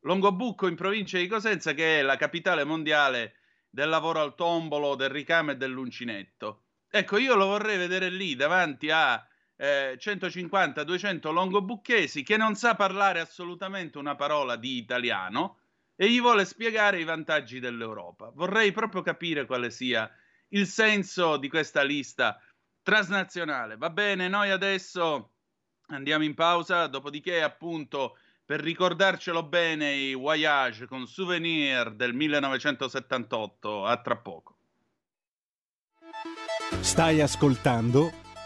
Longobucco in provincia di Cosenza, che è la capitale mondiale del lavoro al tombolo, del ricame e dell'uncinetto. Ecco, io lo vorrei vedere lì davanti a eh, 150-200 longobucchesi che non sa parlare assolutamente una parola di italiano e gli vuole spiegare i vantaggi dell'Europa. Vorrei proprio capire quale sia il senso di questa lista transnazionale. Va bene, noi adesso andiamo in pausa, dopodiché appunto per ricordarcelo bene i Voyage con Souvenir del 1978. A tra poco.
Stai ascoltando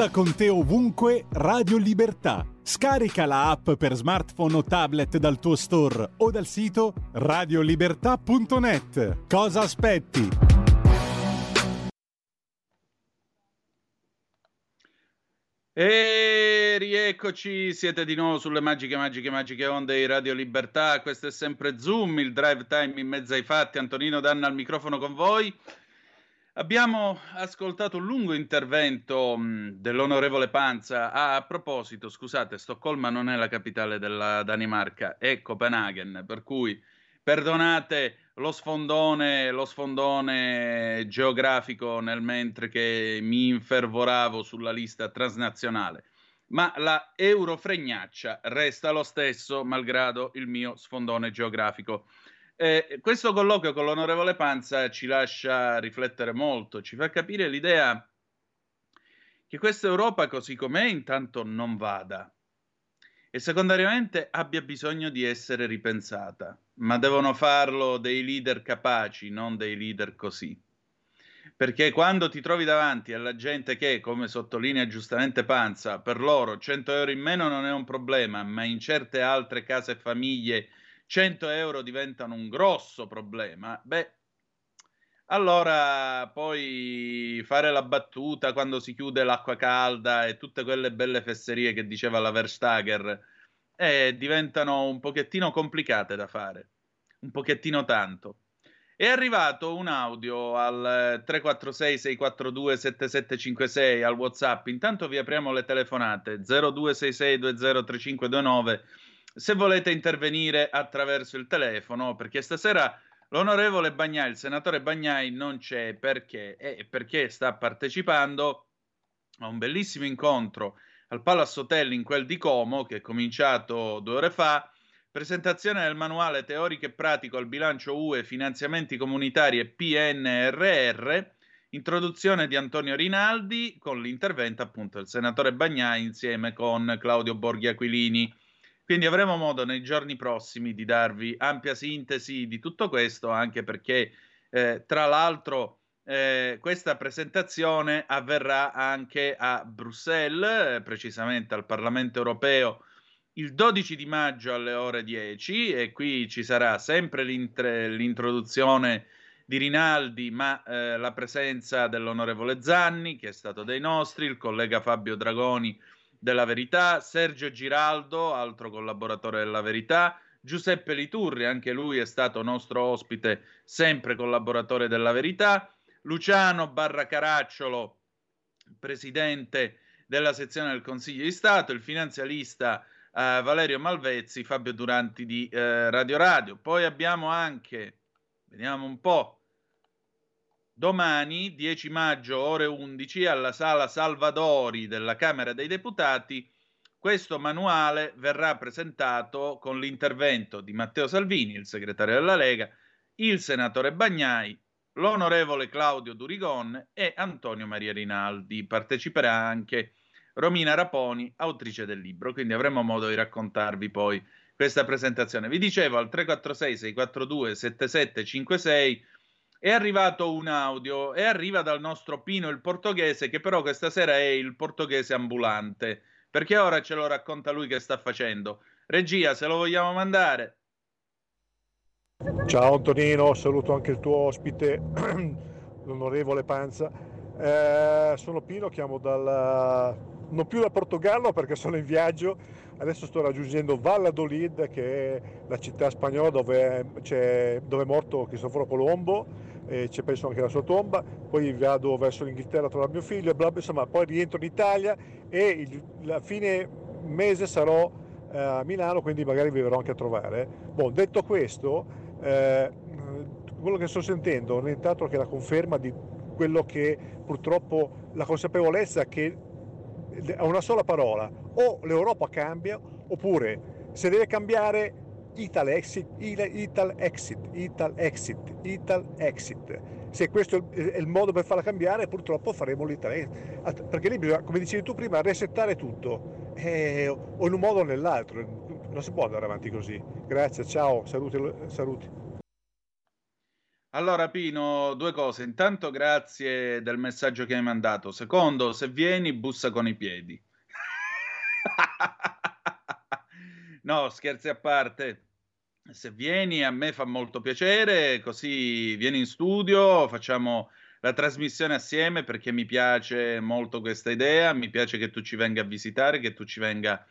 Porta con te ovunque Radio Libertà. Scarica la app per smartphone o tablet dal tuo store o dal sito radiolibertà.net. Cosa aspetti?
E eccoci, siete di nuovo sulle magiche, magiche, magiche onde di Radio Libertà. Questo è sempre Zoom, il drive time in mezzo ai fatti. Antonino Danna al microfono con voi. Abbiamo ascoltato un lungo intervento dell'onorevole Panza. Ah, a proposito, scusate, Stoccolma non è la capitale della Danimarca, è Copenaghen, per cui perdonate lo sfondone, lo sfondone geografico nel mentre che mi infervoravo sulla lista transnazionale. Ma la eurofregnaccia resta lo stesso, malgrado il mio sfondone geografico. Eh, questo colloquio con l'onorevole Panza ci lascia riflettere molto, ci fa capire l'idea che questa Europa così com'è intanto non vada e secondariamente abbia bisogno di essere ripensata, ma devono farlo dei leader capaci, non dei leader così. Perché quando ti trovi davanti alla gente che, come sottolinea giustamente Panza, per loro 100 euro in meno non è un problema, ma in certe altre case e famiglie 100 euro diventano un grosso problema, beh, allora poi fare la battuta quando si chiude l'acqua calda e tutte quelle belle fesserie che diceva la Verstager eh, diventano un pochettino complicate da fare, un pochettino tanto. È arrivato un audio al 346 642 7756 al WhatsApp. Intanto vi apriamo le telefonate 0266 203529 se volete intervenire attraverso il telefono, perché stasera l'onorevole Bagnai, il senatore Bagnai non c'è perché? Eh, perché sta partecipando a un bellissimo incontro al Palace Hotel in quel di Como che è cominciato due ore fa. Presentazione del manuale teorico e pratico al bilancio UE, finanziamenti comunitari e PNRR. Introduzione di Antonio Rinaldi con l'intervento appunto del senatore Bagnai insieme con Claudio Borghi Aquilini. Quindi avremo modo nei giorni prossimi di darvi ampia sintesi di tutto questo, anche perché eh, tra l'altro eh, questa presentazione avverrà anche a Bruxelles, precisamente al Parlamento europeo, il 12 di maggio alle ore 10 e qui ci sarà sempre l'introduzione di Rinaldi, ma eh, la presenza dell'onorevole Zanni, che è stato dei nostri, il collega Fabio Dragoni della Verità, Sergio Giraldo, altro collaboratore della Verità, Giuseppe Liturri, anche lui è stato nostro ospite, sempre collaboratore della Verità, Luciano Barra Caracciolo, presidente della sezione del Consiglio di Stato, il finanzialista eh, Valerio Malvezzi, Fabio Duranti di eh, Radio Radio. Poi abbiamo anche, vediamo un po', domani 10 maggio ore 11 alla sala Salvadori della Camera dei Deputati questo manuale verrà presentato con l'intervento di Matteo Salvini, il segretario della Lega, il senatore Bagnai, l'onorevole Claudio Durigon e Antonio Maria Rinaldi. Parteciperà anche Romina Raponi, autrice del libro, quindi avremo modo di raccontarvi poi questa presentazione. Vi dicevo al 346 642 7756 è arrivato un audio e arriva dal nostro Pino il portoghese, che però questa sera è il portoghese ambulante, perché ora ce lo racconta lui che sta facendo. Regia, se lo vogliamo mandare.
Ciao Antonino, saluto anche il tuo ospite, l'onorevole Panza. Eh, sono Pino, chiamo dal, non più da Portogallo perché sono in viaggio, adesso sto raggiungendo Valladolid che è la città spagnola dove, dove è morto Cristoforo Colombo e c'è penso anche la sua tomba, poi vado verso l'Inghilterra a trovare mio figlio, bla, insomma poi rientro in Italia e la fine mese sarò eh, a Milano, quindi magari vi verrò anche a trovare. Bon, detto questo, eh, quello che sto sentendo non è nient'altro che la conferma di quello che purtroppo la consapevolezza che ha una sola parola, o l'Europa cambia oppure se deve cambiare Ital exit, Ital exit, Ital exit, Ital exit. Se questo è il modo per farla cambiare, purtroppo faremo l'Ital exit. Perché lì bisogna, come dicevi tu prima, resettare tutto, eh, o in un modo o nell'altro. Non si può andare avanti così. Grazie, ciao, saluti. saluti.
Allora Pino, due cose. Intanto grazie del messaggio che hai mandato. Secondo, se vieni bussa con i piedi. no, scherzi a parte. Se vieni a me fa molto piacere, così vieni in studio, facciamo la trasmissione assieme perché mi piace molto questa idea, mi piace che tu ci venga a visitare, che tu ci venga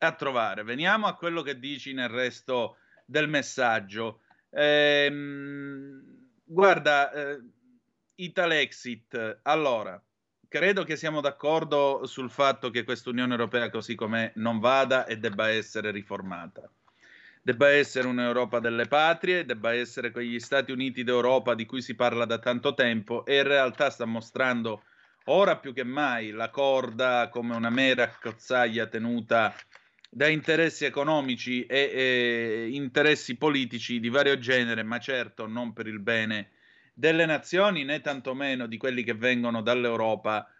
a trovare. Veniamo a quello che dici nel resto del messaggio. Ehm, guarda, eh, Italexit, allora, credo che siamo d'accordo sul fatto che questa Unione Europea così com'è non vada e debba essere riformata. Debba essere un'Europa delle patrie, debba essere quegli Stati Uniti d'Europa di cui si parla da tanto tempo e in realtà sta mostrando ora più che mai la corda come una mera cozzaglia tenuta da interessi economici e, e interessi politici di vario genere, ma certo non per il bene delle nazioni né tantomeno di quelli che vengono dall'Europa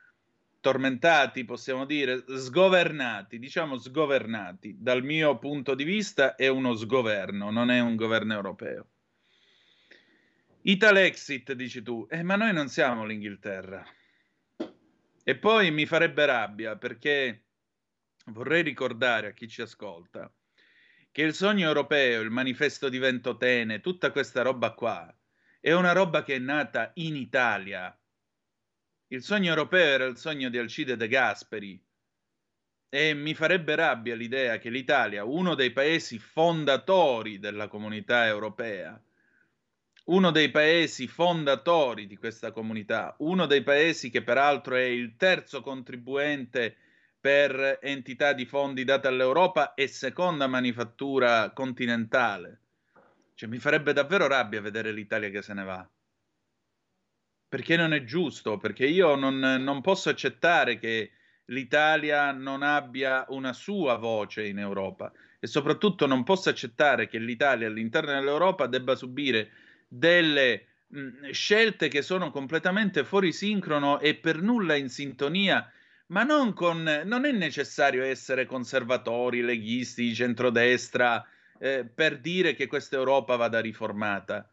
tormentati, possiamo dire, sgovernati, diciamo sgovernati. Dal mio punto di vista è uno sgoverno, non è un governo europeo. Italexit, dici tu, eh, ma noi non siamo l'Inghilterra. E poi mi farebbe rabbia perché vorrei ricordare a chi ci ascolta che il sogno europeo, il manifesto di Ventotene, tutta questa roba qua, è una roba che è nata in Italia. Il sogno europeo era il sogno di Alcide De Gasperi e mi farebbe rabbia l'idea che l'Italia, uno dei paesi fondatori della comunità europea, uno dei paesi fondatori di questa comunità, uno dei paesi che peraltro è il terzo contribuente per entità di fondi date all'Europa e seconda manifattura continentale. Cioè, mi farebbe davvero rabbia vedere l'Italia che se ne va. Perché non è giusto, perché io non, non posso accettare che l'Italia non abbia una sua voce in Europa e soprattutto non posso accettare che l'Italia all'interno dell'Europa debba subire delle mh, scelte che sono completamente fuori sincrono e per nulla in sintonia ma non con non è necessario essere conservatori, leghisti, di centrodestra eh, per dire che questa Europa vada riformata.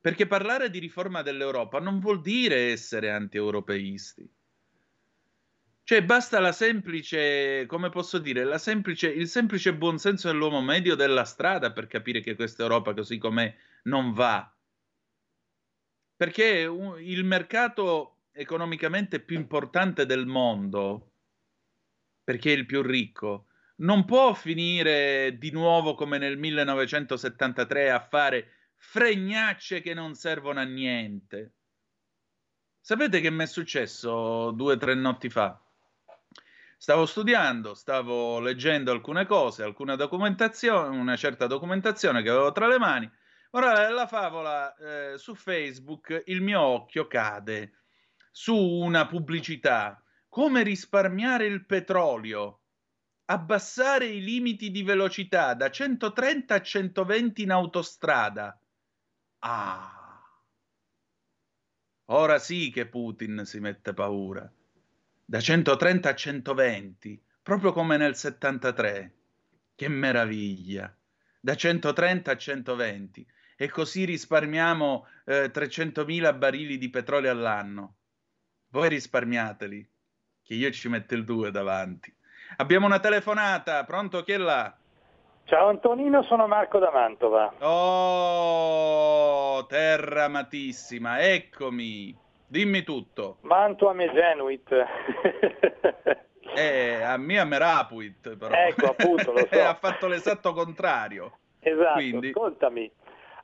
Perché parlare di riforma dell'Europa non vuol dire essere anti-europeisti. Cioè, basta la semplice, come posso dire, semplice, il semplice buonsenso dell'uomo medio della strada per capire che questa Europa così com'è non va. Perché il mercato economicamente più importante del mondo, perché è il più ricco, non può finire di nuovo come nel 1973 a fare fregnacce che non servono a niente. Sapete che mi è successo due o tre notti fa? Stavo studiando, stavo leggendo alcune cose, alcuna documentazione, una certa documentazione che avevo tra le mani. Ora la favola eh, su Facebook, il mio occhio cade su una pubblicità. Come risparmiare il petrolio? Abbassare i limiti di velocità da 130 a 120 in autostrada. Ah. Ora sì che Putin si mette paura. Da 130 a 120, proprio come nel 73. Che meraviglia! Da 130 a 120 e così risparmiamo eh, 300.000 barili di petrolio all'anno. Voi risparmiateli, che io ci metto il 2 davanti. Abbiamo una telefonata, pronto chi è là?
Ciao Antonino, sono Marco da Mantova.
Oh, terra amatissima, eccomi. Dimmi tutto.
Mantua me Genuit.
Eh, a mia Merapuit però.
Ecco, appunto, lo so.
ha fatto l'esatto contrario.
esatto,
Quindi-
ascoltami.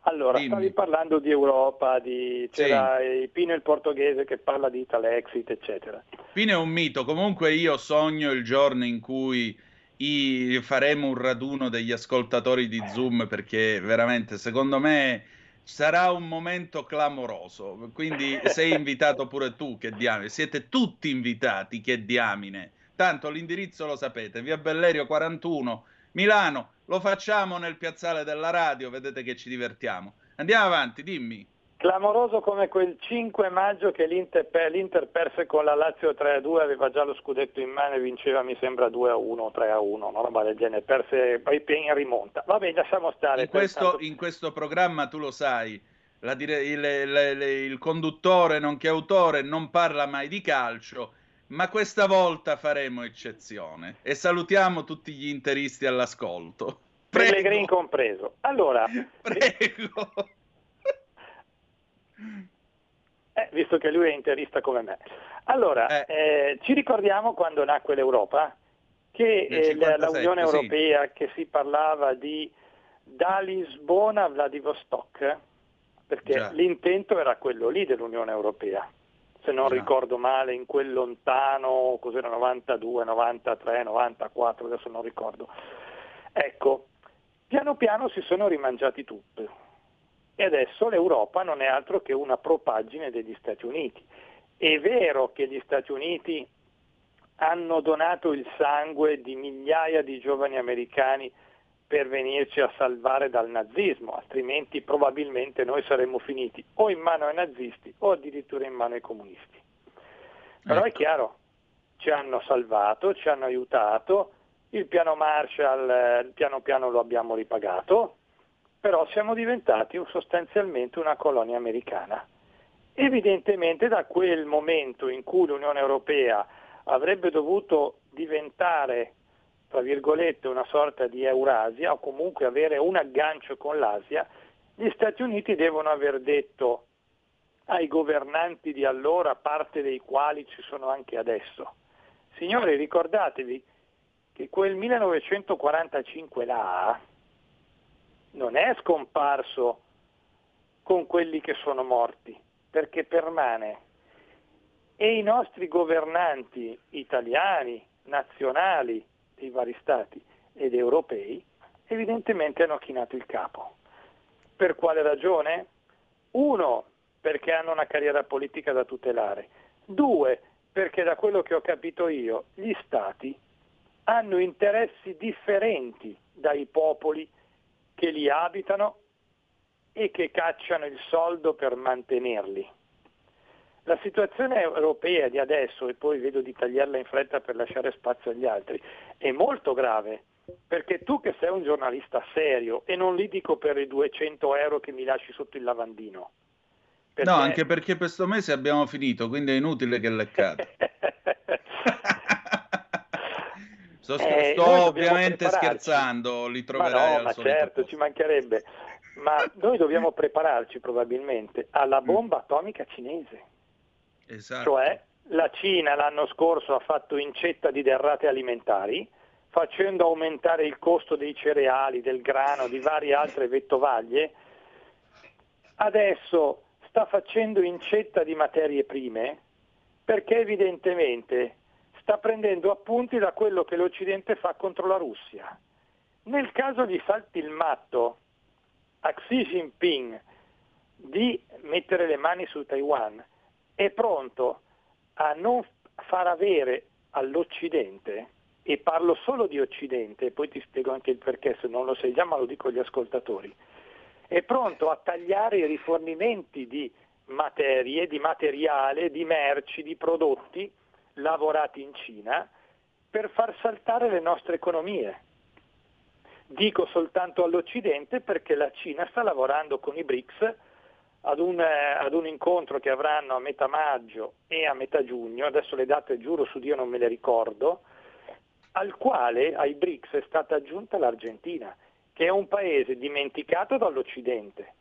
Allora,
Dimmi.
stavi parlando di Europa, di... c'era il Pino il portoghese che parla di Italexit, eccetera.
Fine è un mito. Comunque io sogno il giorno in cui i- faremo un raduno degli ascoltatori di Zoom perché veramente secondo me sarà un momento clamoroso. Quindi sei invitato pure tu, che diamine. Siete tutti invitati, che diamine. Tanto l'indirizzo lo sapete, via Bellerio 41, Milano. Lo facciamo nel piazzale della radio, vedete che ci divertiamo. Andiamo avanti, dimmi.
Clamoroso come quel 5 maggio che l'Inter, l'Inter perse con la Lazio 3-2, aveva già lo scudetto in mano e vinceva mi sembra 2-1 o 3-1, una roba del genere, perse poi in rimonta. Vabbè, lasciamo stare.
in questo, in questo programma tu lo sai, la dire- il, il- il conduttore nonché autore non parla mai di calcio, ma questa volta faremo eccezione e salutiamo tutti gli interisti all'ascolto.
Pellegrin compreso. Allora,
Prego.
Eh, visto che lui è interista come me. Allora, eh, ci ricordiamo quando nacque l'Europa? Che
Nel
eh, la-
57,
l'Unione
sì.
Europea, che si parlava di da Lisbona a Vladivostok, perché
Già.
l'intento era quello lì dell'Unione Europea, se non ricordo male, in quel lontano, cos'era 92, 93, 94, adesso non ricordo. Ecco, piano piano si sono rimangiati tutto e adesso l'Europa non è altro che una propaggine degli Stati Uniti. È vero che gli Stati Uniti hanno donato il sangue di migliaia di giovani americani per venirci a salvare dal nazismo, altrimenti probabilmente noi saremmo finiti o in mano ai nazisti o addirittura in mano ai comunisti. Però è chiaro, ci hanno salvato, ci hanno aiutato, il piano Marshall eh, piano piano lo abbiamo ripagato, però siamo diventati sostanzialmente una colonia americana. Evidentemente da quel momento in cui l'Unione Europea avrebbe dovuto diventare, tra virgolette, una sorta di Eurasia o comunque avere un aggancio con l'Asia, gli Stati Uniti devono aver detto ai governanti di allora, parte dei quali ci sono anche adesso, signori ricordatevi che quel 1945 là non è scomparso con quelli che sono morti, perché permane. E i nostri governanti italiani, nazionali, dei vari stati ed europei, evidentemente hanno chinato il capo. Per quale ragione? Uno, perché hanno una carriera politica da tutelare. Due, perché da quello che ho capito io, gli stati hanno interessi differenti dai popoli che li abitano e che cacciano il soldo per mantenerli. La situazione europea di adesso, e poi vedo di tagliarla in fretta per lasciare spazio agli altri, è molto grave, perché tu che sei un giornalista serio, e non li dico per i 200 euro che mi lasci sotto il lavandino, perché-
No, anche perché questo mese abbiamo finito, quindi è inutile che leccate. Sto, sto-
Eh,
sto
noi dobbiamo
ovviamente
prepararci.
scherzando, li
Ma
troverai
no,
al
ma
solito
certo,
posto.
ci mancherebbe. Ma noi dobbiamo prepararci probabilmente alla bomba atomica cinese.
Esatto.
Cioè la Cina l'anno scorso ha fatto incetta di derrate alimentari, facendo aumentare il costo dei cereali, del grano, di varie altre vettovaglie. Adesso sta facendo incetta di materie prime perché evidentemente sta prendendo appunti da quello che l'Occidente fa contro la Russia. Nel caso gli salti il matto a Xi Jinping di mettere le mani su Taiwan, è pronto a non far avere all'Occidente, e parlo solo di Occidente, poi ti spiego anche il perché se non lo sai già, ma lo dico agli ascoltatori, è pronto a tagliare i rifornimenti di materie, di materiale, di merci, di prodotti lavorati in Cina per far saltare le nostre economie. Dico soltanto all'Occidente perché la Cina sta lavorando con i BRICS ad un, eh, ad un incontro che avranno a metà maggio e a metà giugno, adesso le date giuro su Dio non me le ricordo, al quale ai BRICS è stata aggiunta l'Argentina, che è un paese dimenticato dall'Occidente,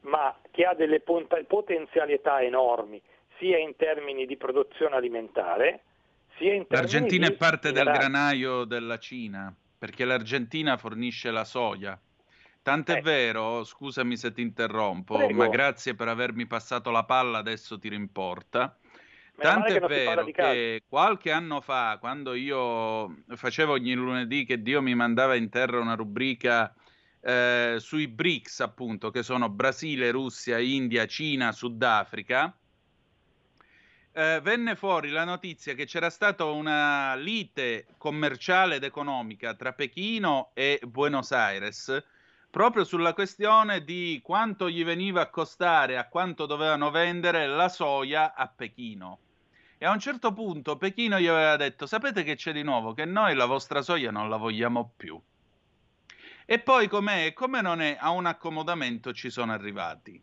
ma che ha delle potenzialità enormi, sia in termini di produzione alimentare, sia in termini
L'Argentina
di
è parte del granaio della Cina, perché l'Argentina fornisce la soia. Tant'è vero, scusami se ti interrompo.
Prego.
ma grazie per avermi passato la palla, adesso ti rimporta. Tant'è vero che qualche anno fa, quando io facevo ogni lunedì che Dio mi mandava in terra una rubrica eh, sui BRICS, appunto, che sono Brasile, Russia, India, Cina, Sudafrica, eh, venne fuori la notizia che c'era stata una lite commerciale ed economica tra Pechino e Buenos Aires proprio sulla questione di quanto gli veniva a costare, a quanto dovevano vendere la soia a Pechino. E a un certo punto Pechino gli aveva detto: Sapete che c'è di nuovo? Che noi la vostra soia non la vogliamo più. E poi com'è? Come non è? A un accomodamento ci sono arrivati.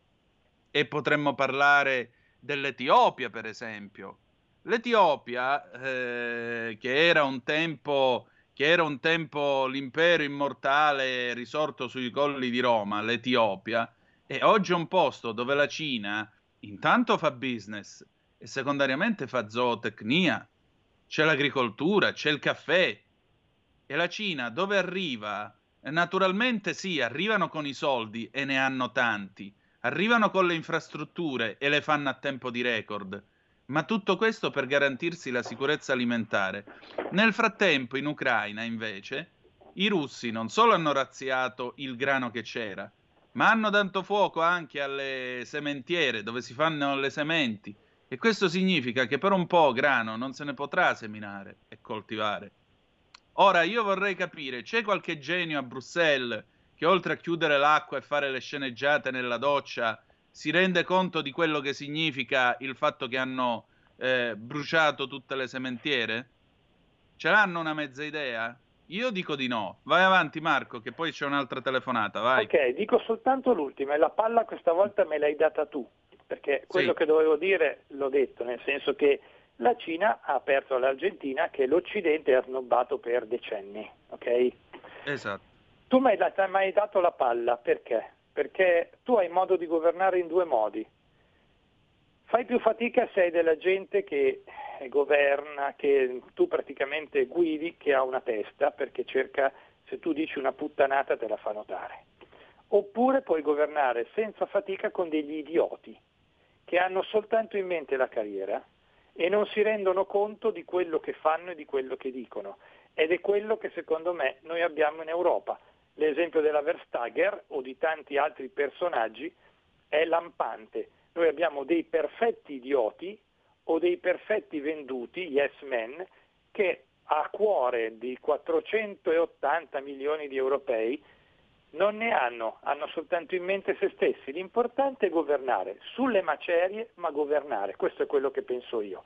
E potremmo parlare dell'Etiopia, per esempio. L'Etiopia, eh, che era un tempo che era un tempo l'impero immortale risorto sui colli di Roma, l'Etiopia, e oggi è un posto dove la Cina intanto fa business e secondariamente fa zootecnia, c'è l'agricoltura, c'è il caffè. E la Cina dove arriva? Eh, Naturalmente sì, arrivano con i soldi e ne hanno tanti, arrivano con le infrastrutture e le fanno a tempo di record, ma tutto questo per garantirsi la sicurezza alimentare. Nel frattempo, in Ucraina, invece, i russi non solo hanno razziato il grano che c'era, ma hanno dato fuoco anche alle sementiere dove si fanno le sementi. E questo significa che per un po' grano non se ne potrà seminare e coltivare. Ora io vorrei capire, c'è qualche genio a Bruxelles che oltre a chiudere l'acqua e fare le sceneggiate nella doccia si rende conto di quello che significa il fatto che hanno eh, bruciato tutte le sementiere? Ce l'hanno una mezza idea? Io dico di no. Vai avanti Marco, che poi c'è un'altra telefonata, vai.
Ok, dico soltanto l'ultima e la palla questa volta me l'hai data tu, perché quello
Sì.
che dovevo dire l'ho detto, nel senso che la Cina ha aperto all'Argentina che l'Occidente ha snobbato per decenni, ok?
Esatto.
Tu mi hai, dato la palla, perché? Perché tu hai modo di governare in due modi. Fai più fatica se hai della gente che eh, governa, che tu praticamente guidi, che ha una testa, perché cerca, se tu dici una puttanata te la fa notare. Oppure puoi governare senza fatica con degli idioti, che hanno soltanto in mente la carriera e non si rendono conto di quello che fanno e di quello che dicono. Ed è quello che secondo me noi abbiamo in Europa. L'esempio della Verstager o di tanti altri personaggi è lampante. Noi abbiamo dei perfetti idioti o dei perfetti venduti, yes men, che a cuore di 480 milioni di europei non ne hanno, hanno soltanto in mente se stessi. L'importante è governare, sulle macerie, ma governare. Questo è quello che penso io.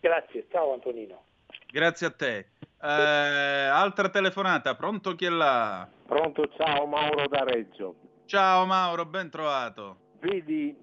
Grazie, ciao Antonino.
Grazie a te. Eh, altra telefonata, pronto chi è là?
Pronto, ciao Mauro da Reggio.
Ciao Mauro, ben trovato.
Vedi,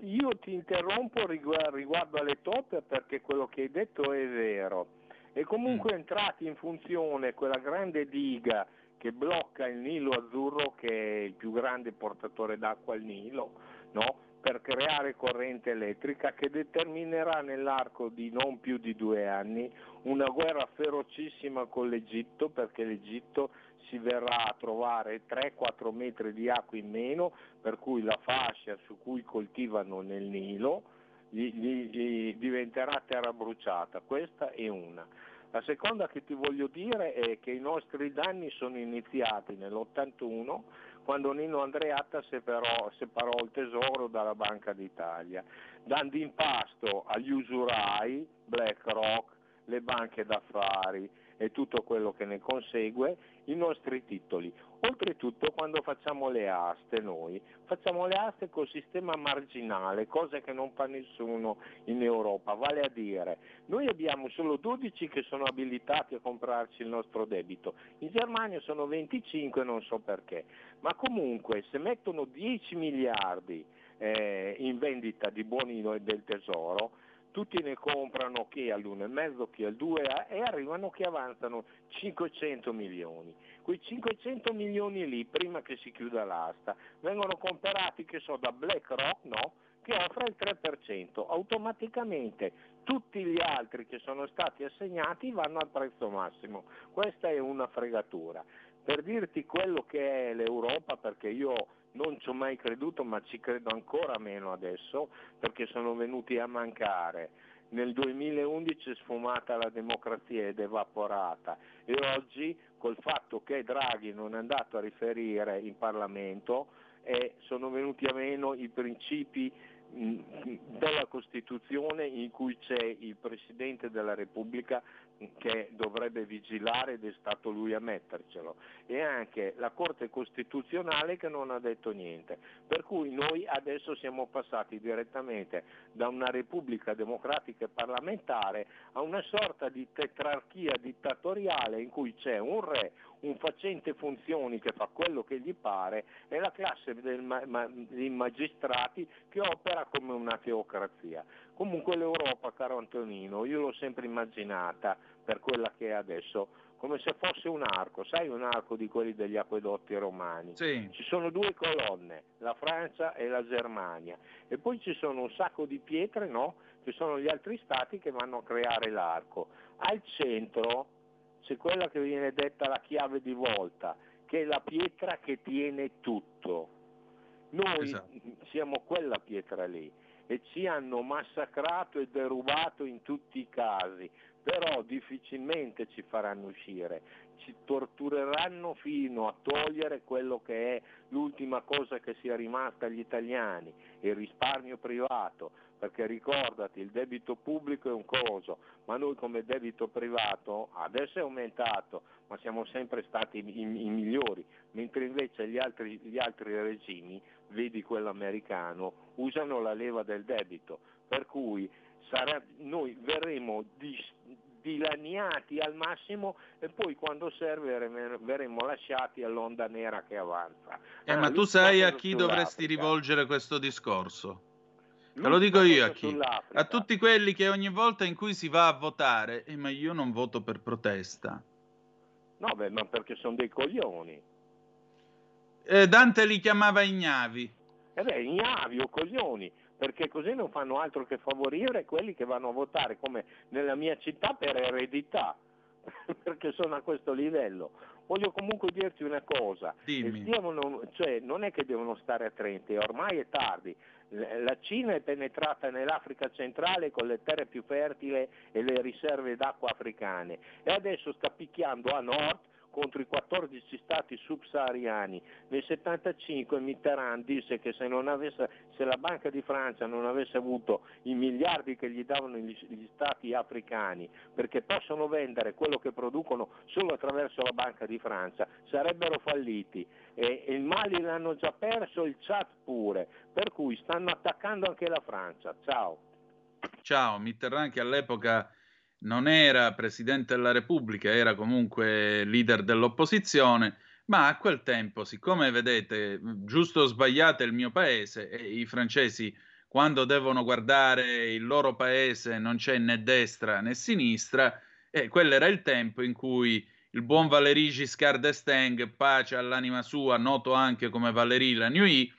io ti interrompo rigu- riguardo alle top perché quello che hai detto è vero. E comunque è entrata in funzione quella grande diga che blocca il Nilo Azzurro, che è il più grande portatore d'acqua al Nilo, no? Per creare corrente elettrica che determinerà nell'arco di non più di due anni una guerra ferocissima con l'Egitto perché l'Egitto si verrà a trovare 3-4 metri di acqua in meno per cui la fascia su cui coltivano nel Nilo gli- gli- gli diventerà terra bruciata, questa è una. La seconda che ti voglio dire è che i nostri danni sono iniziati nell'81 quando Nino Andreatta separò, separò il tesoro dalla Banca d'Italia, dando in pasto agli usurai, BlackRock, le banche d'affari e tutto quello che ne consegue i nostri titoli. Oltretutto quando facciamo le aste noi, facciamo le aste col sistema marginale, cosa che non fa nessuno in Europa, vale a dire noi abbiamo solo 12 che sono abilitati a comprarci il nostro debito, in Germania sono 25 non so perché, ma comunque se mettono 10 miliardi eh, in vendita di buoni del tesoro, tutti ne comprano chi all'1,5, chi al 2 e arrivano che avanzano 500 milioni. Quei 500 milioni lì, prima che si chiuda l'asta, vengono comprati che so, da BlackRock, no? che offre il 3%, automaticamente tutti gli altri che sono stati assegnati vanno al prezzo massimo. Questa è una fregatura. Per dirti quello che è l'Europa, perché io non ci ho mai creduto, ma ci credo ancora meno adesso, perché sono venuti a mancare. Nel 2011 è sfumata la democrazia ed evaporata e oggi col fatto che Draghi non è andato a riferire in Parlamento e sono venuti a meno i principi mh, della Costituzione in cui c'è il Presidente della Repubblica che dovrebbe vigilare ed è stato lui a mettercelo e anche la Corte Costituzionale che non ha detto niente. Per cui noi adesso siamo passati direttamente da una Repubblica democratica e parlamentare a una sorta di tetrarchia dittatoriale in cui c'è un re, un facente funzioni che fa quello che gli pare e la classe del ma- dei magistrati che opera come una teocrazia. Comunque l'Europa, caro Antonino, io l'ho sempre immaginata per quella che è adesso come se fosse un arco, sai un arco di quelli degli acquedotti romani.
Sì.
Ci sono due colonne, la Francia e la Germania, e poi ci sono un sacco di pietre, no? Ci sono gli altri stati che vanno a creare l'arco. Al centro c'è quella che viene detta la chiave di volta, che è la pietra che tiene tutto. Noi
Esatto.
siamo quella pietra lì e ci hanno massacrato e derubato in tutti i casi, però difficilmente ci faranno uscire, ci tortureranno fino a togliere quello che è l'ultima cosa che sia rimasta agli italiani, il risparmio privato, perché ricordati il debito pubblico è un coso, ma noi come debito privato adesso è aumentato, ma siamo sempre stati i, i migliori, mentre invece gli altri, gli altri regimi, vedi quello americano, usano la leva del debito, per cui sarà- noi verremo dis- dilaniati al massimo e poi quando serve verremo, lasciati all'onda nera che avanza.
Eh,
Ah,
ma tu sai a chi dovresti rivolgere questo discorso? Te lo dico io a chi? A tutti quelli che ogni volta in cui si va a votare, eh, ma io non voto per protesta.
No, beh, ma perché sono dei coglioni.
Eh, Dante li chiamava ignavi.
E beh, ignavi o coglioni, perché così non fanno altro che favorire quelli che vanno a votare, come nella mia città, per eredità, perché sono a questo livello. Voglio comunque dirti una cosa,
Dimmi.
e devono- cioè, non è che devono stare attenti, ormai è tardi. La Cina è penetrata nell'Africa centrale con le terre più fertili e le riserve d'acqua africane. E adesso sta picchiando a nord contro i 14 stati subsahariani. Nel 75 Mitterrand disse che se, avesse, se la Banca di Francia non avesse avuto i miliardi che gli davano gli, gli stati africani, perché possono vendere quello che producono solo attraverso la Banca di Francia, sarebbero falliti. E, e il Mali l'hanno già perso, il Chad pure, per cui stanno attaccando anche la Francia. Ciao.
Ciao, Mitterrand che all'epoca non era presidente della Repubblica, era comunque leader dell'opposizione, ma a quel tempo, siccome vedete, giusto o sbagliato è il mio paese e i francesi quando devono guardare il loro paese non c'è né destra né sinistra, e quello era il tempo in cui il buon Valéry Giscard d'Estaing, pace all'anima sua, noto anche come Valéry la Nuit,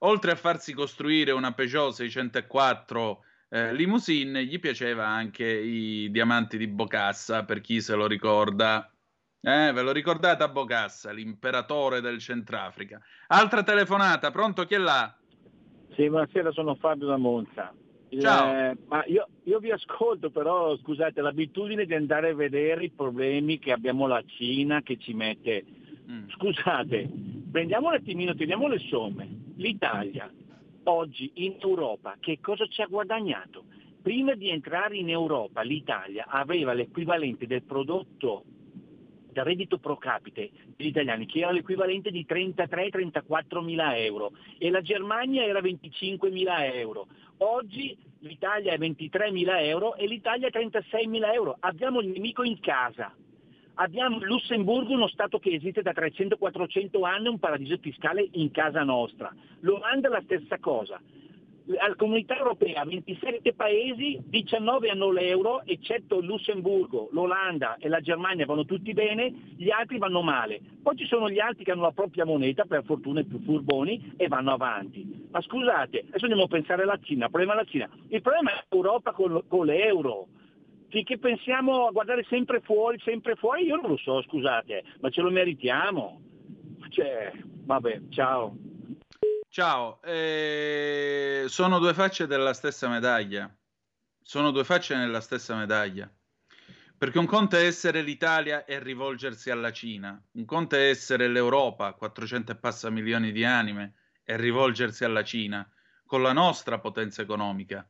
oltre a farsi costruire una Peugeot 604 eh, limousine, gli piaceva anche i diamanti di Bocassa, per chi se lo ricorda. Eh, ve lo ricordate a Bocassa, l'imperatore del Centrafrica. Altra telefonata, pronto chi è là?
Sì, buonasera, sono Fabio da Monza.
Ciao.
eh, ma io, io vi ascolto, però scusate, l'abitudine di andare a vedere i problemi che abbiamo la Cina che ci mette.
Mm.
Scusate, prendiamo un attimino, teniamo le somme. L'Italia oggi in Europa che cosa ci ha guadagnato? Prima di entrare in Europa l'Italia aveva l'equivalente del prodotto del reddito pro capite degli italiani, che era l'equivalente di 33-34 mila euro e la Germania era 25 mila euro. Oggi l'Italia è 23 mila euro e l'Italia è 36 mila euro. Abbiamo il nemico in casa. Abbiamo Lussemburgo, uno Stato che esiste da 300-400 anni, un paradiso fiscale in casa nostra. L'Olanda la stessa cosa. Alla comunità europea 27 paesi, 19 hanno l'euro, eccetto Lussemburgo, l'Olanda e la Germania vanno tutti bene, gli altri vanno male. Poi ci sono gli altri che hanno la propria moneta, per fortuna i più furboni, e vanno avanti. Ma scusate, adesso andiamo a pensare alla Cina, il problema è la Cina. Il problema è l'Europa con l'euro. Finché pensiamo a guardare sempre fuori, sempre fuori, io non lo so, scusate, ma ce lo meritiamo. Cioè, vabbè, ciao.
Ciao, eh, sono due facce della stessa medaglia. Sono due facce nella stessa medaglia. Perché un conto è essere l'Italia e rivolgersi alla Cina, un conto è essere l'Europa, 400 e passa milioni di anime, e rivolgersi alla Cina, con la nostra potenza economica.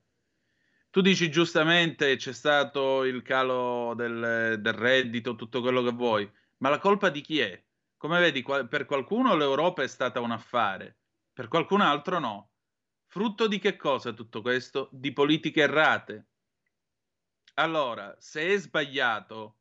Tu dici giustamente c'è stato il calo del, del reddito, tutto quello che vuoi, ma la colpa di chi è? Come vedi, qua- per qualcuno l'Europa è stata un affare, per qualcun altro no. Frutto di che cosa tutto questo? Di politiche errate. Allora, se è sbagliato,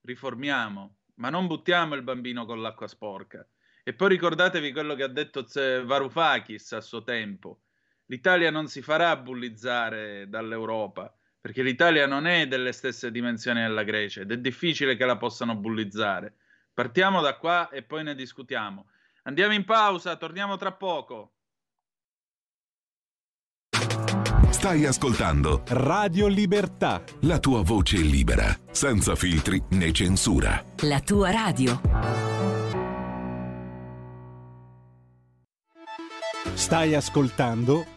riformiamo, ma non buttiamo il bambino con l'acqua sporca. E poi ricordatevi quello che ha detto Varoufakis a suo tempo. L'Italia non si farà bullizzare dall'Europa, perché l'Italia non è delle stesse dimensioni della Grecia ed è difficile che la possano bullizzare. Partiamo da qua e poi ne discutiamo. Andiamo in pausa, torniamo tra poco.
Stai ascoltando
Radio Libertà.
la tua voce libera, senza filtri né censura.
La tua radio.
Stai ascoltando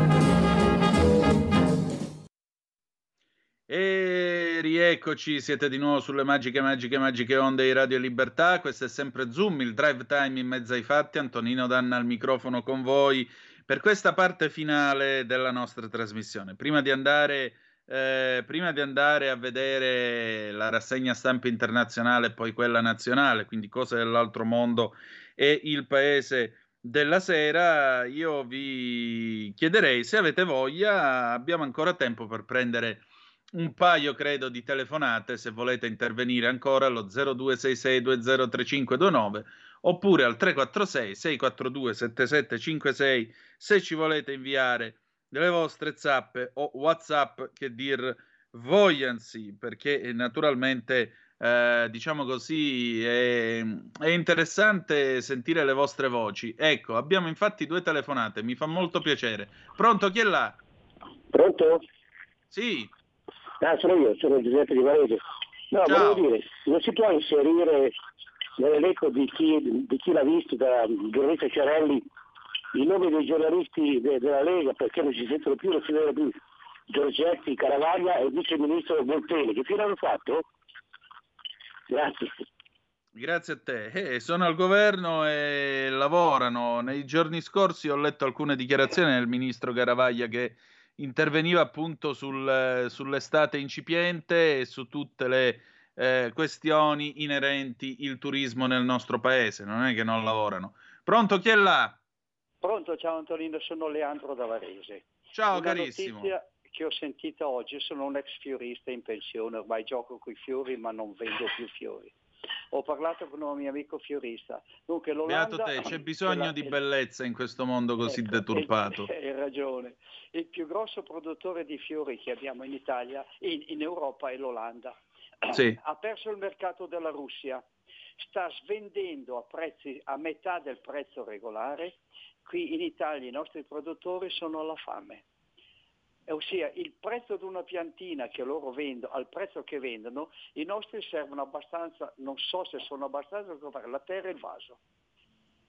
E rieccoci, siete di nuovo sulle magiche, magiche, magiche onde di Radio Libertà. Questo è sempre Zoom, il drive time in mezzo ai fatti. Antonino Danna al microfono con voi per questa parte finale della nostra trasmissione. Prima di andare, eh, prima di andare a vedere la rassegna stampa internazionale e poi quella nazionale, quindi cose dell'altro mondo e il paese della sera, io vi chiederei se avete voglia, abbiamo ancora tempo per prendere un paio, credo, di telefonate se volete intervenire ancora allo 0266203529 oppure al 346 642 7756 se ci volete inviare le vostre zappe o whatsapp che dir vogliansi perché eh, naturalmente eh, diciamo così è, è interessante sentire le vostre voci ecco abbiamo infatti due telefonate mi fa molto piacere pronto chi è là?
Pronto?
Sì.
Ah, sono io, sono Giuseppe Di Varese. No,
Ciao.
volevo dire, non si può inserire nell'elenco di chi, di chi l'ha visto, da giornalista Ciarelli, i nomi dei giornalisti de- della Lega, perché non ci sentono più, non si vedono più Giorgetti, Caravaglia e il vice ministro Volpelli. Che fine hanno fatto? Grazie.
Grazie a te. Eh, sono al governo e lavorano. Nei giorni scorsi ho letto alcune dichiarazioni del ministro Garavaglia che interveniva appunto sul- sull'estate incipiente e su tutte le eh, questioni inerenti il turismo nel nostro paese. Non è che non lavorano. Pronto, chi è là?
Pronto, ciao Antonino, sono Leandro da Varese.
Ciao,
Una
carissimo.
notizia che ho sentito oggi, sono un ex fiorista in pensione, ormai gioco con i fiori ma non vendo più fiori. Ho parlato con un mio amico fiorista. Dunque,
Beato te, c'è bisogno di bellezza in questo mondo così
Ecco,
deturpato.
Hai ragione. Il più grosso produttore di fiori che abbiamo in Italia, in, in Europa, è l'Olanda.
Sì.
Ha perso il mercato della Russia, sta svendendo a prezzi a metà del prezzo regolare. Qui in Italia i nostri produttori sono alla fame. Eh, Ossia, il prezzo di una piantina che loro vendono, al prezzo che vendono, i nostri servono abbastanza, non so se sono abbastanza per comprare la terra e il vaso.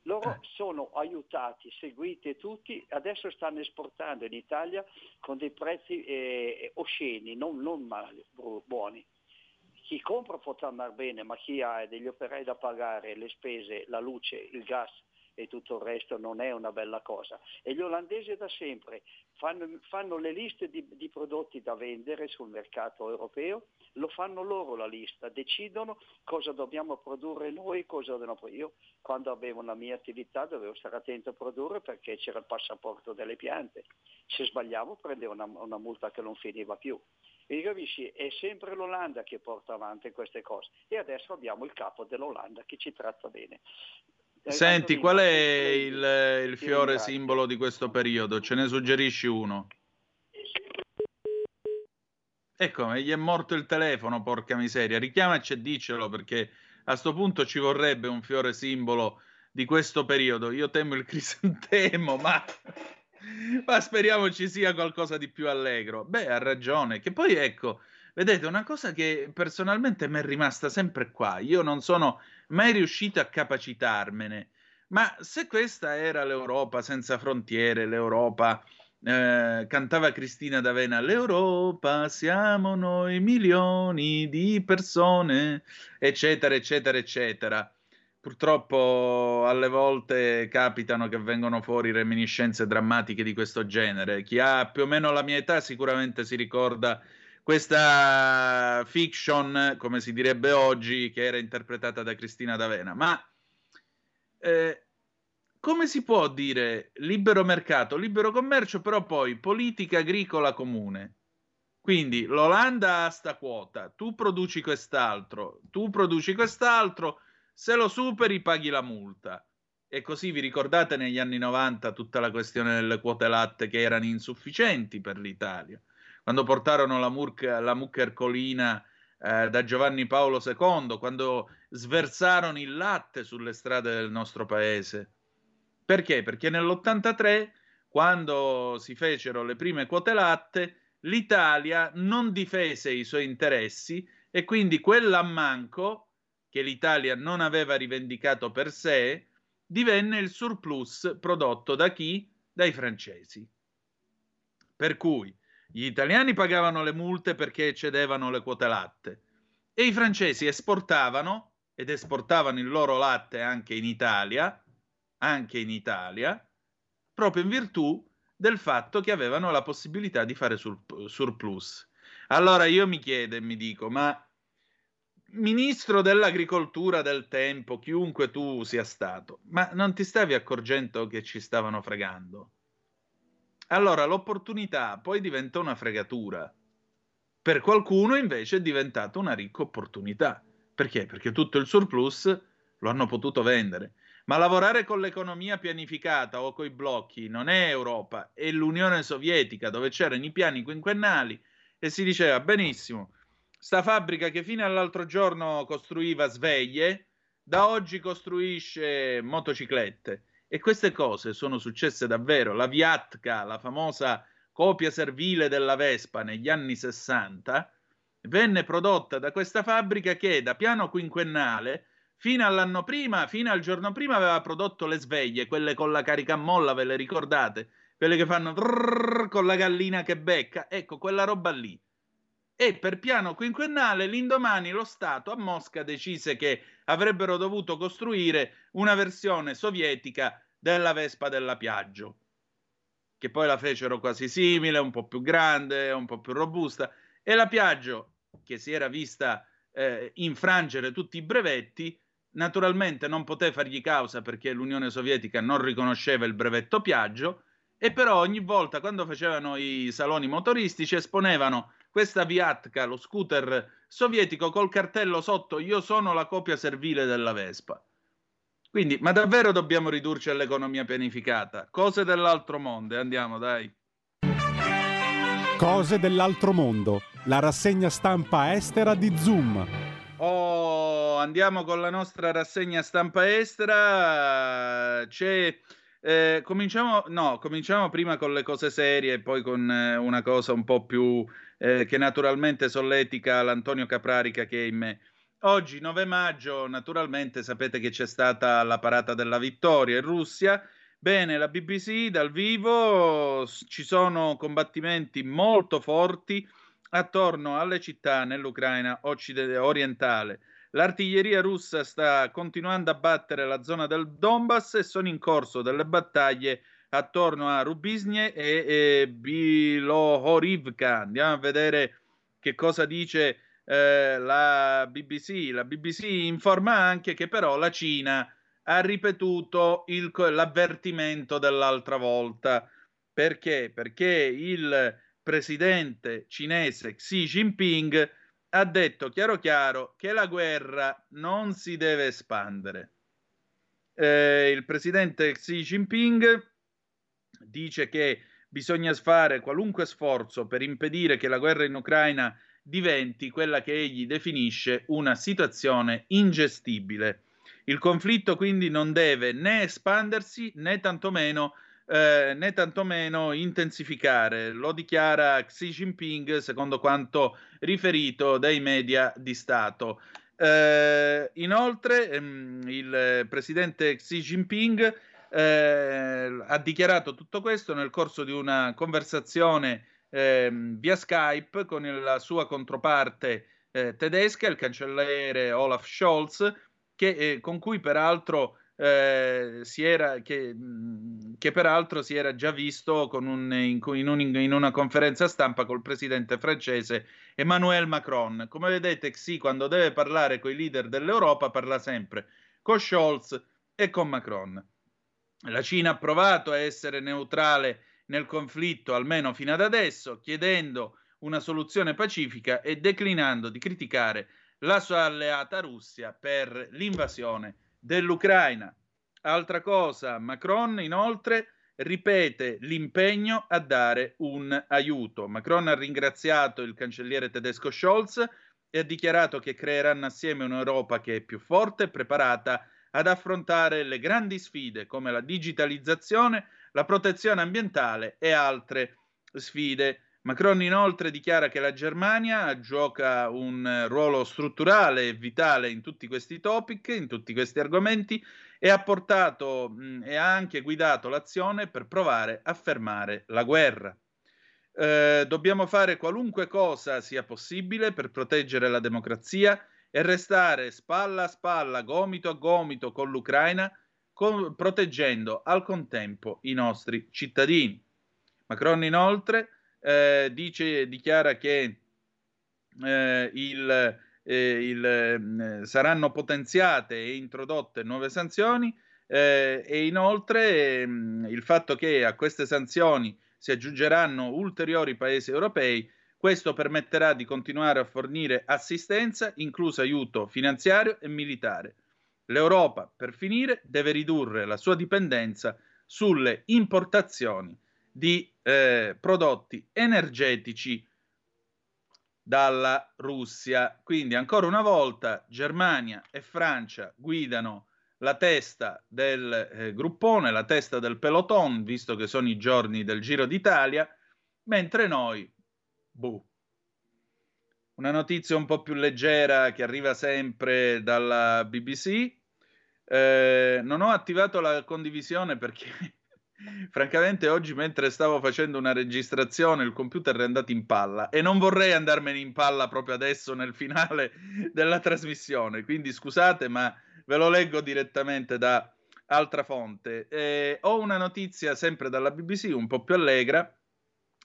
Loro sono aiutati, seguiti tutti, adesso stanno esportando in Italia con dei prezzi eh, osceni, non, non male, bu- buoni. Chi compra potrà andare bene, ma chi ha degli operai da pagare, le spese, la luce, il gas e tutto il resto non è una bella cosa. E gli olandesi da sempre fanno, fanno le liste di, di prodotti da vendere sul mercato europeo, lo fanno loro la lista, decidono cosa dobbiamo produrre noi, cosa dobbiamo produrre. Io quando avevo la mia attività dovevo stare attento a produrre perché c'era il passaporto delle piante. Se sbagliavo prendevo una, una multa che non finiva più. E capisci, è sempre l'Olanda che porta avanti queste cose. E adesso abbiamo il capo dell'Olanda che ci tratta bene.
Senti, qual è il, il fiore simbolo di questo periodo? Ce ne suggerisci uno? Ecco, gli è morto il telefono, porca miseria. Richiamaci e diccelo perché a sto punto ci vorrebbe un fiore simbolo di questo periodo. Io temo il crisantemo, ma, ma speriamo ci sia qualcosa di più allegro. Beh, ha ragione. Che poi ecco, vedete, una cosa che personalmente mi è rimasta sempre qua. Io non sono mai riuscito a capacitarmene. Ma se questa era l'Europa senza frontiere, l'Europa eh, cantava Cristina D'Avena, l'Europa siamo noi milioni di persone, eccetera, eccetera, eccetera. Purtroppo alle volte capitano che vengono fuori reminiscenze drammatiche di questo genere. Chi ha più o meno la mia età sicuramente si ricorda questa fiction, come si direbbe oggi, che era interpretata da Cristina D'Avena. Ma eh, come si può dire libero mercato, libero commercio, però poi politica agricola comune? Quindi l'Olanda ha sta quota, tu produci quest'altro, tu produci quest'altro, se lo superi paghi la multa. E così vi ricordate negli anni 90 tutta la questione delle quote latte che erano insufficienti per l'Italia, quando portarono la, murca, la mucca ercolina eh, da Giovanni Paolo II, quando sversarono il latte sulle strade del nostro paese. Perché? Perché nell'83, quando si fecero le prime quote latte, l'Italia non difese i suoi interessi e quindi quell'ammanco che l'Italia non aveva rivendicato per sé divenne il surplus prodotto da chi? Dai francesi. Per cui gli italiani pagavano le multe perché eccedevano le quote latte e i francesi esportavano ed esportavano il loro latte anche in Italia, anche in Italia, proprio in virtù del fatto che avevano la possibilità di fare sur- surplus. Allora io mi chiedo e mi dico, ma ministro dell'agricoltura del tempo, chiunque tu sia stato, ma non ti stavi accorgendo che ci stavano fregando? Allora l'opportunità poi diventa una fregatura. Per qualcuno invece è diventata una ricca opportunità. Perché? Perché tutto il surplus lo hanno potuto vendere. Ma lavorare con l'economia pianificata o coi blocchi non è Europa, è l'Unione Sovietica dove c'erano i piani quinquennali e si diceva benissimo, sta fabbrica che fino all'altro giorno costruiva sveglie, da oggi costruisce motociclette. E queste cose sono successe davvero. La Viatka, la famosa copia servile della Vespa negli anni 60, venne prodotta da questa fabbrica che da piano quinquennale fino all'anno prima, fino al giorno prima aveva prodotto le sveglie, quelle con la carica a molla, ve le ricordate? Quelle che fanno con la gallina che becca, ecco quella roba lì. E per piano quinquennale l'indomani lo Stato a Mosca decise che avrebbero dovuto costruire una versione sovietica della Vespa della Piaggio, che poi la fecero quasi simile, un po' più grande, un po' più robusta, e la Piaggio, che si era vista eh, infrangere tutti i brevetti, naturalmente non poté fargli causa perché l'Unione Sovietica non riconosceva il brevetto Piaggio, e però ogni volta quando facevano i saloni motoristici esponevano questa Viatka, lo scooter sovietico col cartello sotto io sono la copia servile della Vespa. Quindi, ma davvero dobbiamo ridurci all'economia pianificata? Cose dell'altro mondo, andiamo dai.
Cose dell'altro mondo, la rassegna stampa estera di Zoom.
Oh, andiamo con la nostra rassegna stampa estera. C'è eh, cominciamo, no, cominciamo prima con le cose serie e poi con eh, una cosa un po' più eh, che naturalmente solletica l'Antonio Caprarica che è in me. Oggi, 9 maggio, naturalmente sapete che c'è stata la parata della vittoria in Russia. Bene, la BBC dal vivo ci sono combattimenti molto forti attorno alle città nell'Ucraina occide- orientale. L'artiglieria russa sta continuando a battere la zona del Donbass e sono in corso delle battaglie attorno a Rubisnie e, e Bilohorivka. Andiamo a vedere che cosa dice eh, la BBC. La BBC informa anche che però la Cina ha ripetuto il, l'avvertimento dell'altra volta. Perché? Perché il presidente cinese Xi Jinping ha detto chiaro chiaro che la guerra non si deve espandere. Eh, il presidente Xi Jinping dice che bisogna fare qualunque sforzo per impedire che la guerra in Ucraina diventi quella che egli definisce una situazione ingestibile. Il conflitto quindi non deve né espandersi né tantomeno, eh, né tantomeno intensificare, lo dichiara Xi Jinping secondo quanto riferito dai media di Stato. Eh, inoltre ehm, il presidente Xi Jinping eh, ha dichiarato tutto questo nel corso di una conversazione ehm, via Skype con la sua controparte eh, tedesca, il cancelliere Olaf Scholz, che, eh, con cui peraltro eh, si era, che, mh, che peraltro si era già visto un- in un- in una conferenza stampa col presidente francese Emmanuel Macron. Come vedete, Xi quando deve parlare con i leader dell'Europa parla sempre con Scholz e con Macron. La Cina ha provato a essere neutrale nel conflitto, almeno fino ad adesso, chiedendo una soluzione pacifica e declinando di criticare la sua alleata Russia per l'invasione dell'Ucraina. Altra cosa, Macron inoltre ripete l'impegno a dare un aiuto. Macron ha ringraziato il cancelliere tedesco Scholz e ha dichiarato che creeranno assieme un'Europa che è più forte e preparata ad affrontare le grandi sfide come la digitalizzazione, la protezione ambientale e altre sfide. Macron inoltre dichiara che la Germania gioca un ruolo strutturale e vitale in tutti questi topic, in tutti questi argomenti e ha portato mh, e ha anche guidato l'azione per provare a fermare la guerra. Eh, dobbiamo fare qualunque cosa sia possibile per proteggere la democrazia e restare spalla a spalla, gomito a gomito con l'Ucraina, con- proteggendo al contempo i nostri cittadini. Macron inoltre eh, dice, dichiara che eh, il, eh, il, eh, saranno potenziate e introdotte nuove sanzioni eh, e inoltre ehm, il fatto che a queste sanzioni si aggiungeranno ulteriori paesi europei, questo permetterà di continuare a fornire assistenza, incluso aiuto finanziario e militare. L'Europa, per finire, deve ridurre la sua dipendenza sulle importazioni di eh, prodotti energetici dalla Russia. Quindi ancora una volta Germania e Francia guidano la testa del eh, gruppone, la testa del peloton, visto che sono i giorni del Giro d'Italia, mentre noi, boh, una notizia un po' più leggera che arriva sempre dalla BBC. Eh, non ho attivato la condivisione perché francamente oggi mentre stavo facendo una registrazione il computer è andato in palla e non vorrei andarmene in palla proprio adesso nel finale della trasmissione, quindi scusate ma ve lo leggo direttamente da altra fonte. Eh, ho una notizia sempre dalla BBC un po' più allegra,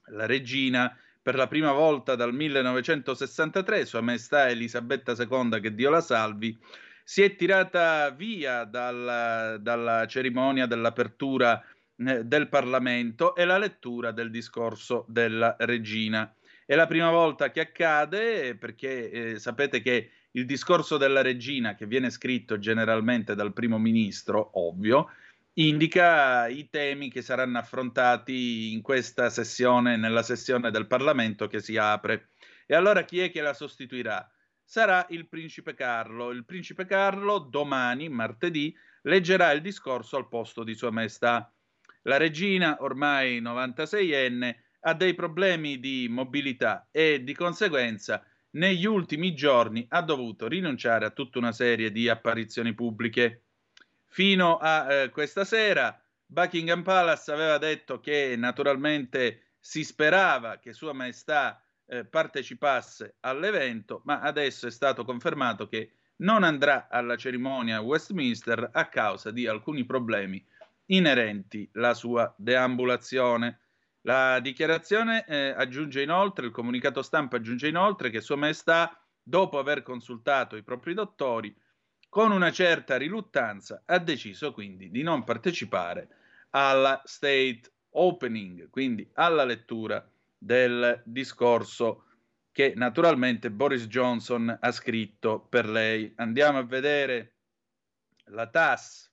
la regina per la prima volta dal 1963, Sua Maestà Elisabetta II, che Dio la salvi, si è tirata via dalla, dalla cerimonia dell'apertura eh, del Parlamento e la lettura del discorso della regina. È la prima volta che accade perché eh, sapete che il discorso della regina, che viene scritto generalmente dal primo ministro, ovvio, indica i temi che saranno affrontati in questa sessione, nella sessione del Parlamento che si apre. E allora chi è che la sostituirà? Sarà il principe Carlo. Il principe Carlo domani, martedì, leggerà il discorso al posto di Sua Maestà. La regina, ormai 96enne, ha dei problemi di mobilità e di conseguenza negli ultimi giorni ha dovuto rinunciare a tutta una serie di apparizioni pubbliche. Fino a eh, questa sera Buckingham Palace aveva detto che naturalmente si sperava che Sua Maestà eh, partecipasse all'evento, ma adesso è stato confermato che non andrà alla cerimonia a Westminster a causa di alcuni problemi inerenti alla sua deambulazione. La dichiarazione eh, aggiunge inoltre, il comunicato stampa aggiunge inoltre che Sua Maestà, dopo aver consultato i propri dottori, con una certa riluttanza ha deciso quindi di non partecipare alla state opening, quindi alla lettura del discorso che naturalmente Boris Johnson ha scritto per lei. Andiamo a vedere la TAS,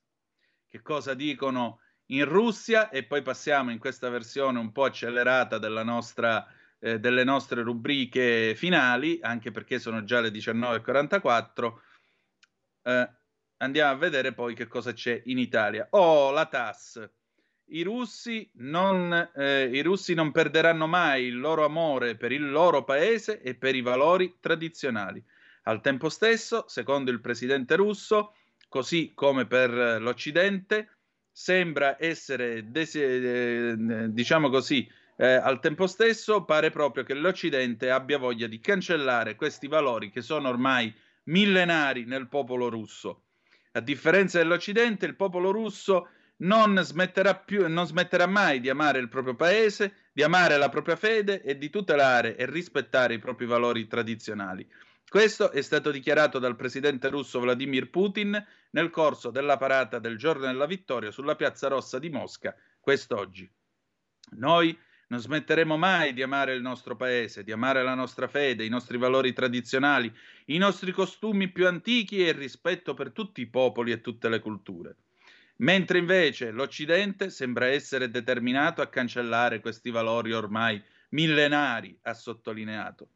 che cosa dicono in Russia e poi passiamo in questa versione un po' accelerata nostra, eh, delle nostre rubriche finali, anche perché sono già le 19.44. Eh, andiamo a vedere poi che cosa c'è in Italia. Oh, la TAS. I russi, non, eh, I russi non perderanno mai il loro amore per il loro paese e per i valori tradizionali. Al tempo stesso, secondo il presidente russo, così come per l'Occidente, sembra essere, desi- eh, diciamo così, eh, al tempo stesso pare proprio che l'Occidente abbia voglia di cancellare questi valori che sono ormai millenari nel popolo russo. A differenza dell'Occidente, il popolo russo non smetterà, più, non smetterà mai di amare il proprio paese, di amare la propria fede e di tutelare e rispettare i propri valori tradizionali. Questo è stato dichiarato dal presidente russo Vladimir Putin nel corso della parata del giorno della vittoria sulla piazza rossa di Mosca quest'oggi. Noi non smetteremo mai di amare il nostro paese, di amare la nostra fede, i nostri valori tradizionali, i nostri costumi più antichi e il rispetto per tutti i popoli e tutte le culture. Mentre invece l'Occidente sembra essere determinato a cancellare questi valori ormai millenari, ha sottolineato.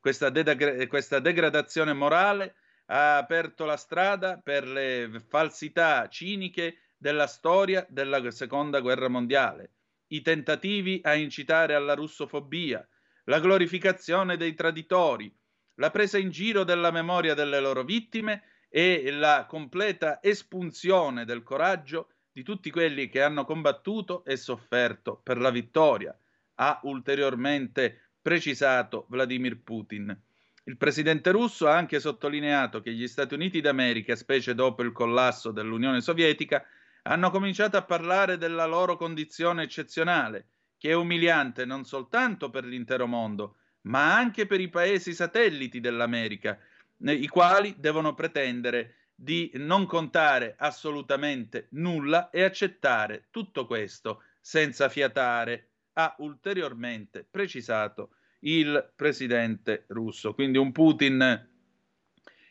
Questa, de- questa degradazione morale ha aperto la strada per le falsità ciniche della storia della seconda guerra mondiale, i tentativi a incitare alla russofobia, la glorificazione dei traditori, la presa in giro della memoria delle loro vittime e la completa espunzione del coraggio di tutti quelli che hanno combattuto e sofferto per la vittoria, ha ulteriormente precisato Vladimir Putin. Il presidente russo ha anche sottolineato che gli Stati Uniti d'America, specie dopo il collasso dell'Unione Sovietica, hanno cominciato a parlare della loro condizione eccezionale, che è umiliante non soltanto per l'intero mondo, ma anche per i paesi satelliti dell'America, i quali devono pretendere di non contare assolutamente nulla e accettare tutto questo senza fiatare, ha ulteriormente precisato il presidente russo. Quindi un Putin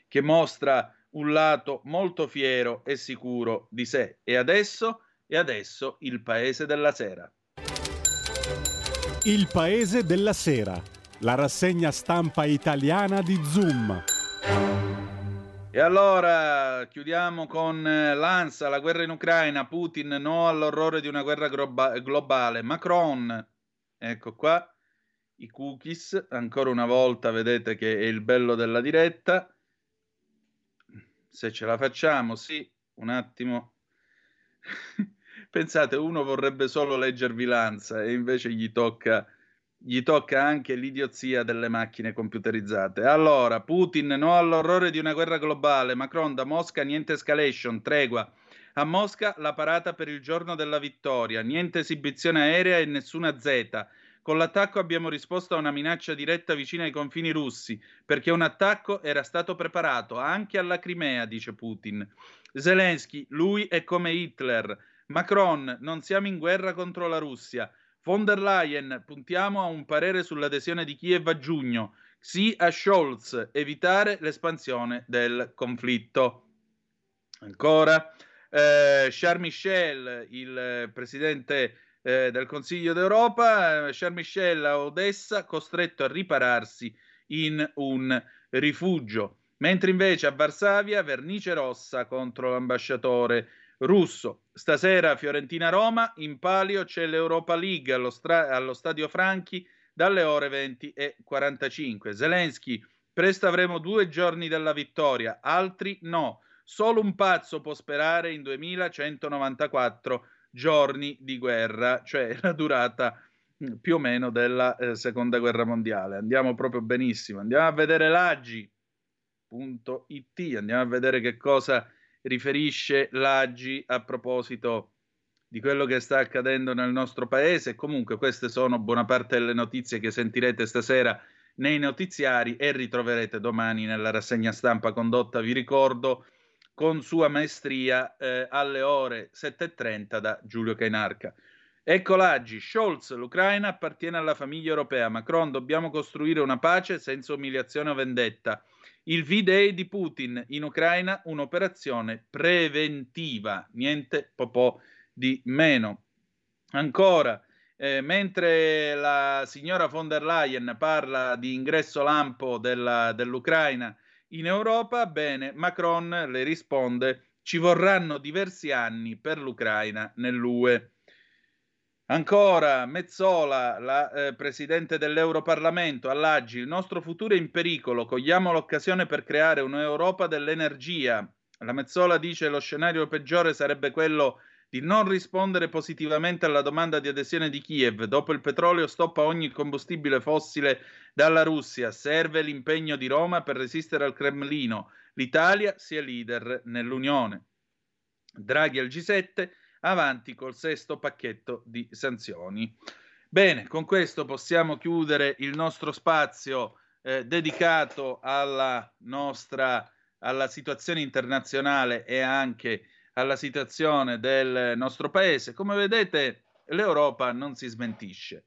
che mostra un lato molto fiero e sicuro di sé. E adesso, e adesso il paese della sera.
Il paese della sera, la rassegna stampa italiana di Zoom.
E allora chiudiamo con eh, l'ANSA, la guerra in Ucraina, Putin no all'orrore di una guerra globa- globale, Macron, ecco qua, i cookies, ancora una volta vedete che è il bello della diretta, se ce la facciamo, sì, un attimo. Pensate, uno vorrebbe solo leggervi l'ANSA e invece gli tocca, gli tocca anche l'idiozia delle macchine computerizzate. Allora, Putin no all'orrore di una guerra globale, Macron da Mosca niente escalation, tregua. A Mosca la parata per il giorno della vittoria, niente esibizione aerea e nessuna Z. Con l'attacco abbiamo risposto a una minaccia diretta vicina ai confini russi, perché un attacco era stato preparato anche alla Crimea, dice Putin. Zelensky, lui è come Hitler. Macron, non siamo in guerra contro la Russia. Von der Leyen, puntiamo a un parere sull'adesione di Kiev a giugno. Sì a Scholz, evitare l'espansione del conflitto. Ancora, eh, Charles Michel, il presidente eh, del Consiglio d'Europa, eh, Charles Michel a Odessa, costretto a ripararsi in un rifugio. Mentre invece a Varsavia, vernice rossa contro l'ambasciatore russo. Stasera Fiorentina-Roma, in palio c'è l'Europa League allo, stra- allo Stadio Franchi dalle ore 20 e 45. Zelensky, presto avremo due giorni della vittoria, altri no. Solo un pazzo può sperare in 2194 giorni di guerra, cioè la durata mh, più o meno della eh, seconda guerra mondiale. Andiamo proprio benissimo. Andiamo a vedere l'AGI.it, andiamo a vedere che cosa riferisce l'AGI a proposito di quello che sta accadendo nel nostro paese. Comunque queste sono buona parte delle notizie che sentirete stasera nei notiziari e ritroverete domani nella rassegna stampa condotta, vi ricordo, con sua maestria eh, alle ore 7.30 da Giulio Cainarca. Ecco l'Aggi, Scholz, l'Ucraina appartiene alla famiglia europea. Macron, dobbiamo costruire una pace senza umiliazione o vendetta. Il V-Day di Putin in Ucraina, un'operazione preventiva, niente po' di meno. Ancora, eh, mentre la signora von der Leyen parla di ingresso lampo della, dell'Ucraina in Europa, bene, Macron le risponde ci vorranno diversi anni per l'Ucraina nell'UE. Ancora, Mezzola, la eh, presidente dell'Europarlamento, all'Aggi, il nostro futuro è in pericolo, cogliamo l'occasione per creare un'Europa dell'energia. La Mezzola dice lo scenario peggiore sarebbe quello di non rispondere positivamente alla domanda di adesione di Kiev. Dopo il petrolio stoppa ogni combustibile fossile dalla Russia. Serve l'impegno di Roma per resistere al Cremlino. L'Italia sia leader nell'Unione. Draghi al G7, avanti col sesto pacchetto di sanzioni. Bene, con questo possiamo chiudere il nostro spazio eh, dedicato alla nostra alla situazione internazionale e anche alla situazione del nostro paese. Come vedete, l'Europa non si smentisce.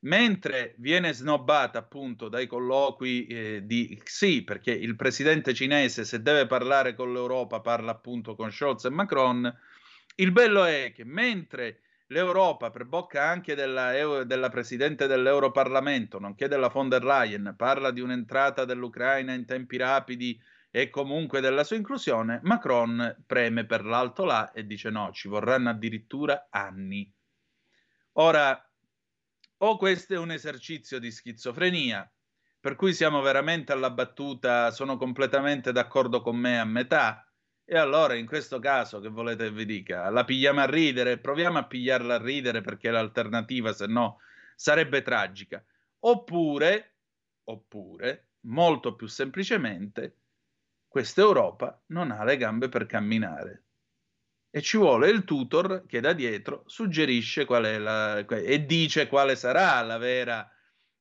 Mentre viene snobbata appunto dai colloqui eh, di Xi, perché il presidente cinese se deve parlare con l'Europa parla appunto con Scholz e Macron, il bello è che mentre l'Europa, per bocca anche della, della presidente dell'Europarlamento, nonché della von der Leyen, parla di un'entrata dell'Ucraina in tempi rapidi e comunque della sua inclusione, Macron preme per l'alto là e dice no, ci vorranno addirittura anni. Ora, o questo è un esercizio di schizofrenia, per cui siamo veramente alla battuta, sono completamente d'accordo con me a metà, e allora in questo caso che volete vi dica? La pigliamo a ridere, proviamo a pigliarla a ridere perché l'alternativa se no sarebbe tragica. Oppure, oppure, molto più semplicemente, questa Europa non ha le gambe per camminare e ci vuole il tutor che da dietro suggerisce qual è la, e dice quale sarà la vera,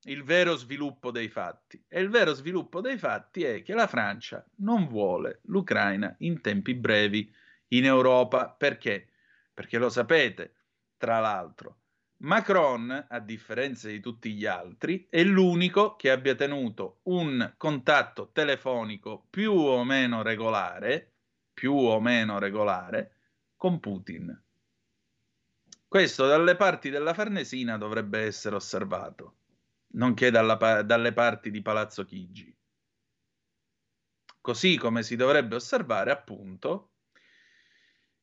il vero sviluppo dei fatti. E il vero sviluppo dei fatti è che la Francia non vuole l'Ucraina in tempi brevi in Europa. Perché? Perché lo sapete, tra l'altro, Macron, a differenza di tutti gli altri, è l'unico che abbia tenuto un contatto telefonico più o meno regolare, più o meno regolare, con Putin. Questo dalle parti della Farnesina dovrebbe essere osservato, nonché dalla, dalle parti di Palazzo Chigi. Così come si dovrebbe osservare, appunto,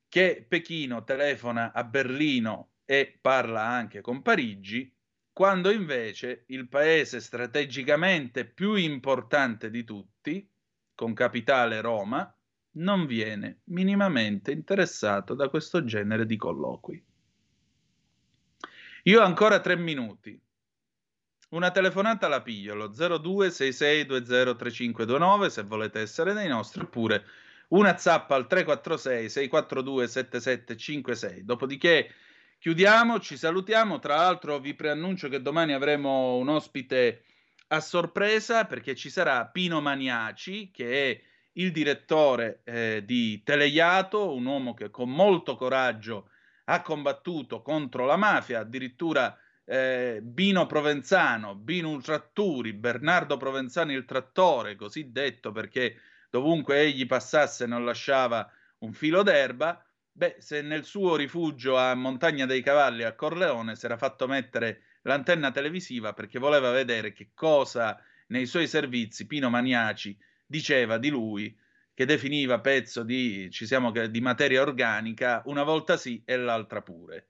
che Pechino telefona a Berlino e parla anche con Parigi, quando invece il paese strategicamente più importante di tutti, con capitale Roma, non viene minimamente interessato da questo genere di colloqui. Io ho ancora tre minuti. Una telefonata la piglio allo 0266203529 se volete essere dei nostri, oppure una zappa al 346 642 7756. Dopodiché chiudiamo, ci salutiamo. Tra l'altro vi preannuncio che domani avremo un ospite a sorpresa perché ci sarà Pino Maniaci, che è il direttore eh, di Teleiato, un uomo che con molto coraggio ha combattuto contro la mafia, addirittura eh, Bino Provenzano, Bino Ultratturi, Bernardo Provenzano il trattore, così detto perché dovunque egli passasse non lasciava un filo d'erba, beh, se nel suo rifugio a Montagna dei Cavalli a Corleone si era fatto mettere l'antenna televisiva perché voleva vedere che cosa nei suoi servizi Pino Maniaci diceva di lui, che definiva pezzo di, siamo, di materia organica, una volta sì e l'altra pure.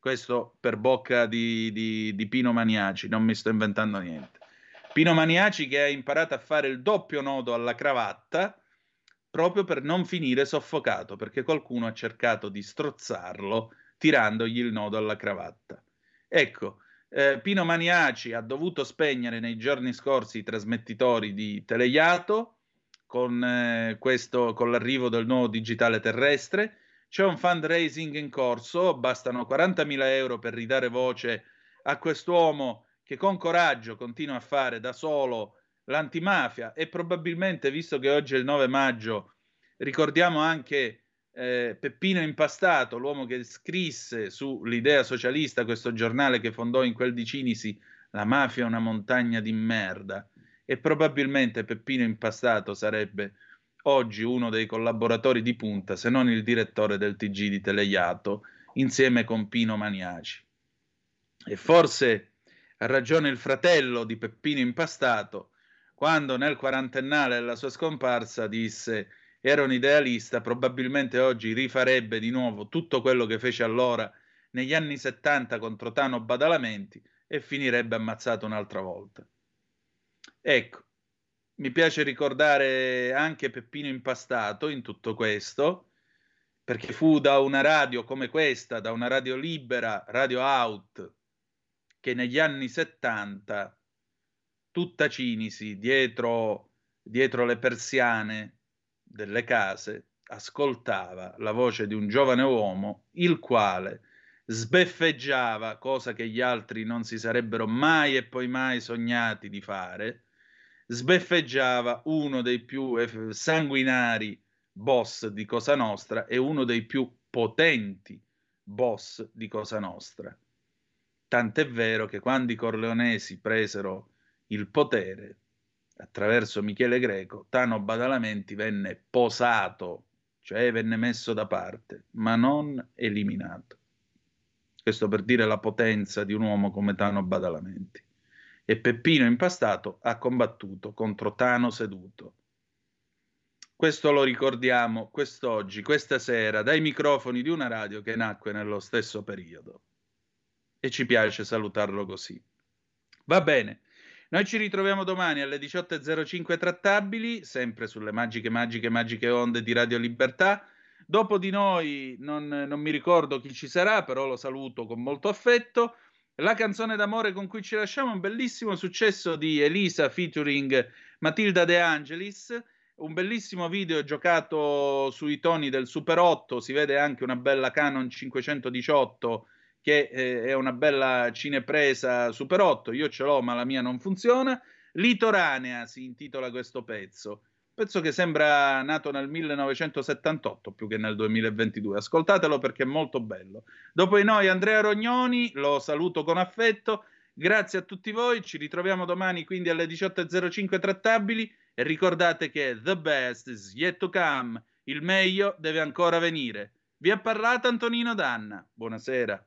Questo per bocca di, di, di Pino Maniaci, non mi sto inventando niente. Pino Maniaci che ha imparato a fare il doppio nodo alla cravatta proprio per non finire soffocato, perché qualcuno ha cercato di strozzarlo tirandogli il nodo alla cravatta. Ecco, eh, Pino Maniaci ha dovuto spegnere nei giorni scorsi i trasmettitori di Teleiato con, eh, con l'arrivo del nuovo digitale terrestre. C'è un fundraising in corso, bastano 40.000 euro per ridare voce a quest'uomo che con coraggio continua a fare da solo l'antimafia e probabilmente, visto che oggi è il 9 maggio, ricordiamo anche eh, Peppino Impastato, l'uomo che scrisse sull'idea socialista questo giornale che fondò in quel di Cinisi, La mafia è una montagna di merda. E probabilmente Peppino Impastato sarebbe oggi uno dei collaboratori di punta, se non il direttore del TG di Teleiato, insieme con Pino Maniaci. E forse ha ragione il fratello di Peppino Impastato quando nel quarantennale della sua scomparsa disse era un idealista, probabilmente oggi rifarebbe di nuovo tutto quello che fece allora negli anni 70 contro Tano Badalamenti e finirebbe ammazzato un'altra volta. Ecco, mi piace ricordare anche Peppino Impastato in tutto questo perché fu da una radio come questa, da una radio libera, Radio Out, che negli anni 70 tutta Cinisi, dietro, dietro le persiane delle case, ascoltava la voce di un giovane uomo, il quale sbeffeggiava, cosa che gli altri non si sarebbero mai e poi mai sognati di fare, sbeffeggiava uno dei più eff- sanguinari boss di Cosa Nostra e uno dei più potenti boss di Cosa Nostra. Tant'è vero che quando i corleonesi presero il potere, attraverso Michele Greco, Tano Badalamenti venne posato, cioè venne messo da parte, ma non eliminato. Questo per dire la potenza di un uomo come Tano Badalamenti. E Peppino Impastato ha combattuto contro Tano seduto. Questo lo ricordiamo quest'oggi, questa sera, dai microfoni di una radio che nacque nello stesso periodo. E ci piace salutarlo così. Va bene. Noi ci ritroviamo domani alle 18.05 trattabili, sempre sulle magiche, magiche, magiche onde di Radio Libertà. Dopo di noi non, non mi ricordo chi ci sarà, però lo saluto con molto affetto. La canzone d'amore con cui ci lasciamo è un bellissimo successo di Elisa featuring Matilda De Angelis, un bellissimo video giocato sui toni del Super 8, si vede anche una bella Canon 518 che eh, è una bella cinepresa Super 8, io ce l'ho ma la mia non funziona. Litoranea si intitola questo pezzo, pezzo che sembra nato nel 1978 più che nel 2022. Ascoltatelo perché è molto bello. Dopo di noi Andrea Rognoni, lo saluto con affetto. Grazie a tutti voi, ci ritroviamo domani quindi alle 18.05 trattabili e ricordate che the best is yet to come, il meglio deve ancora venire. Vi ha parlato Antonino Danna. Buonasera.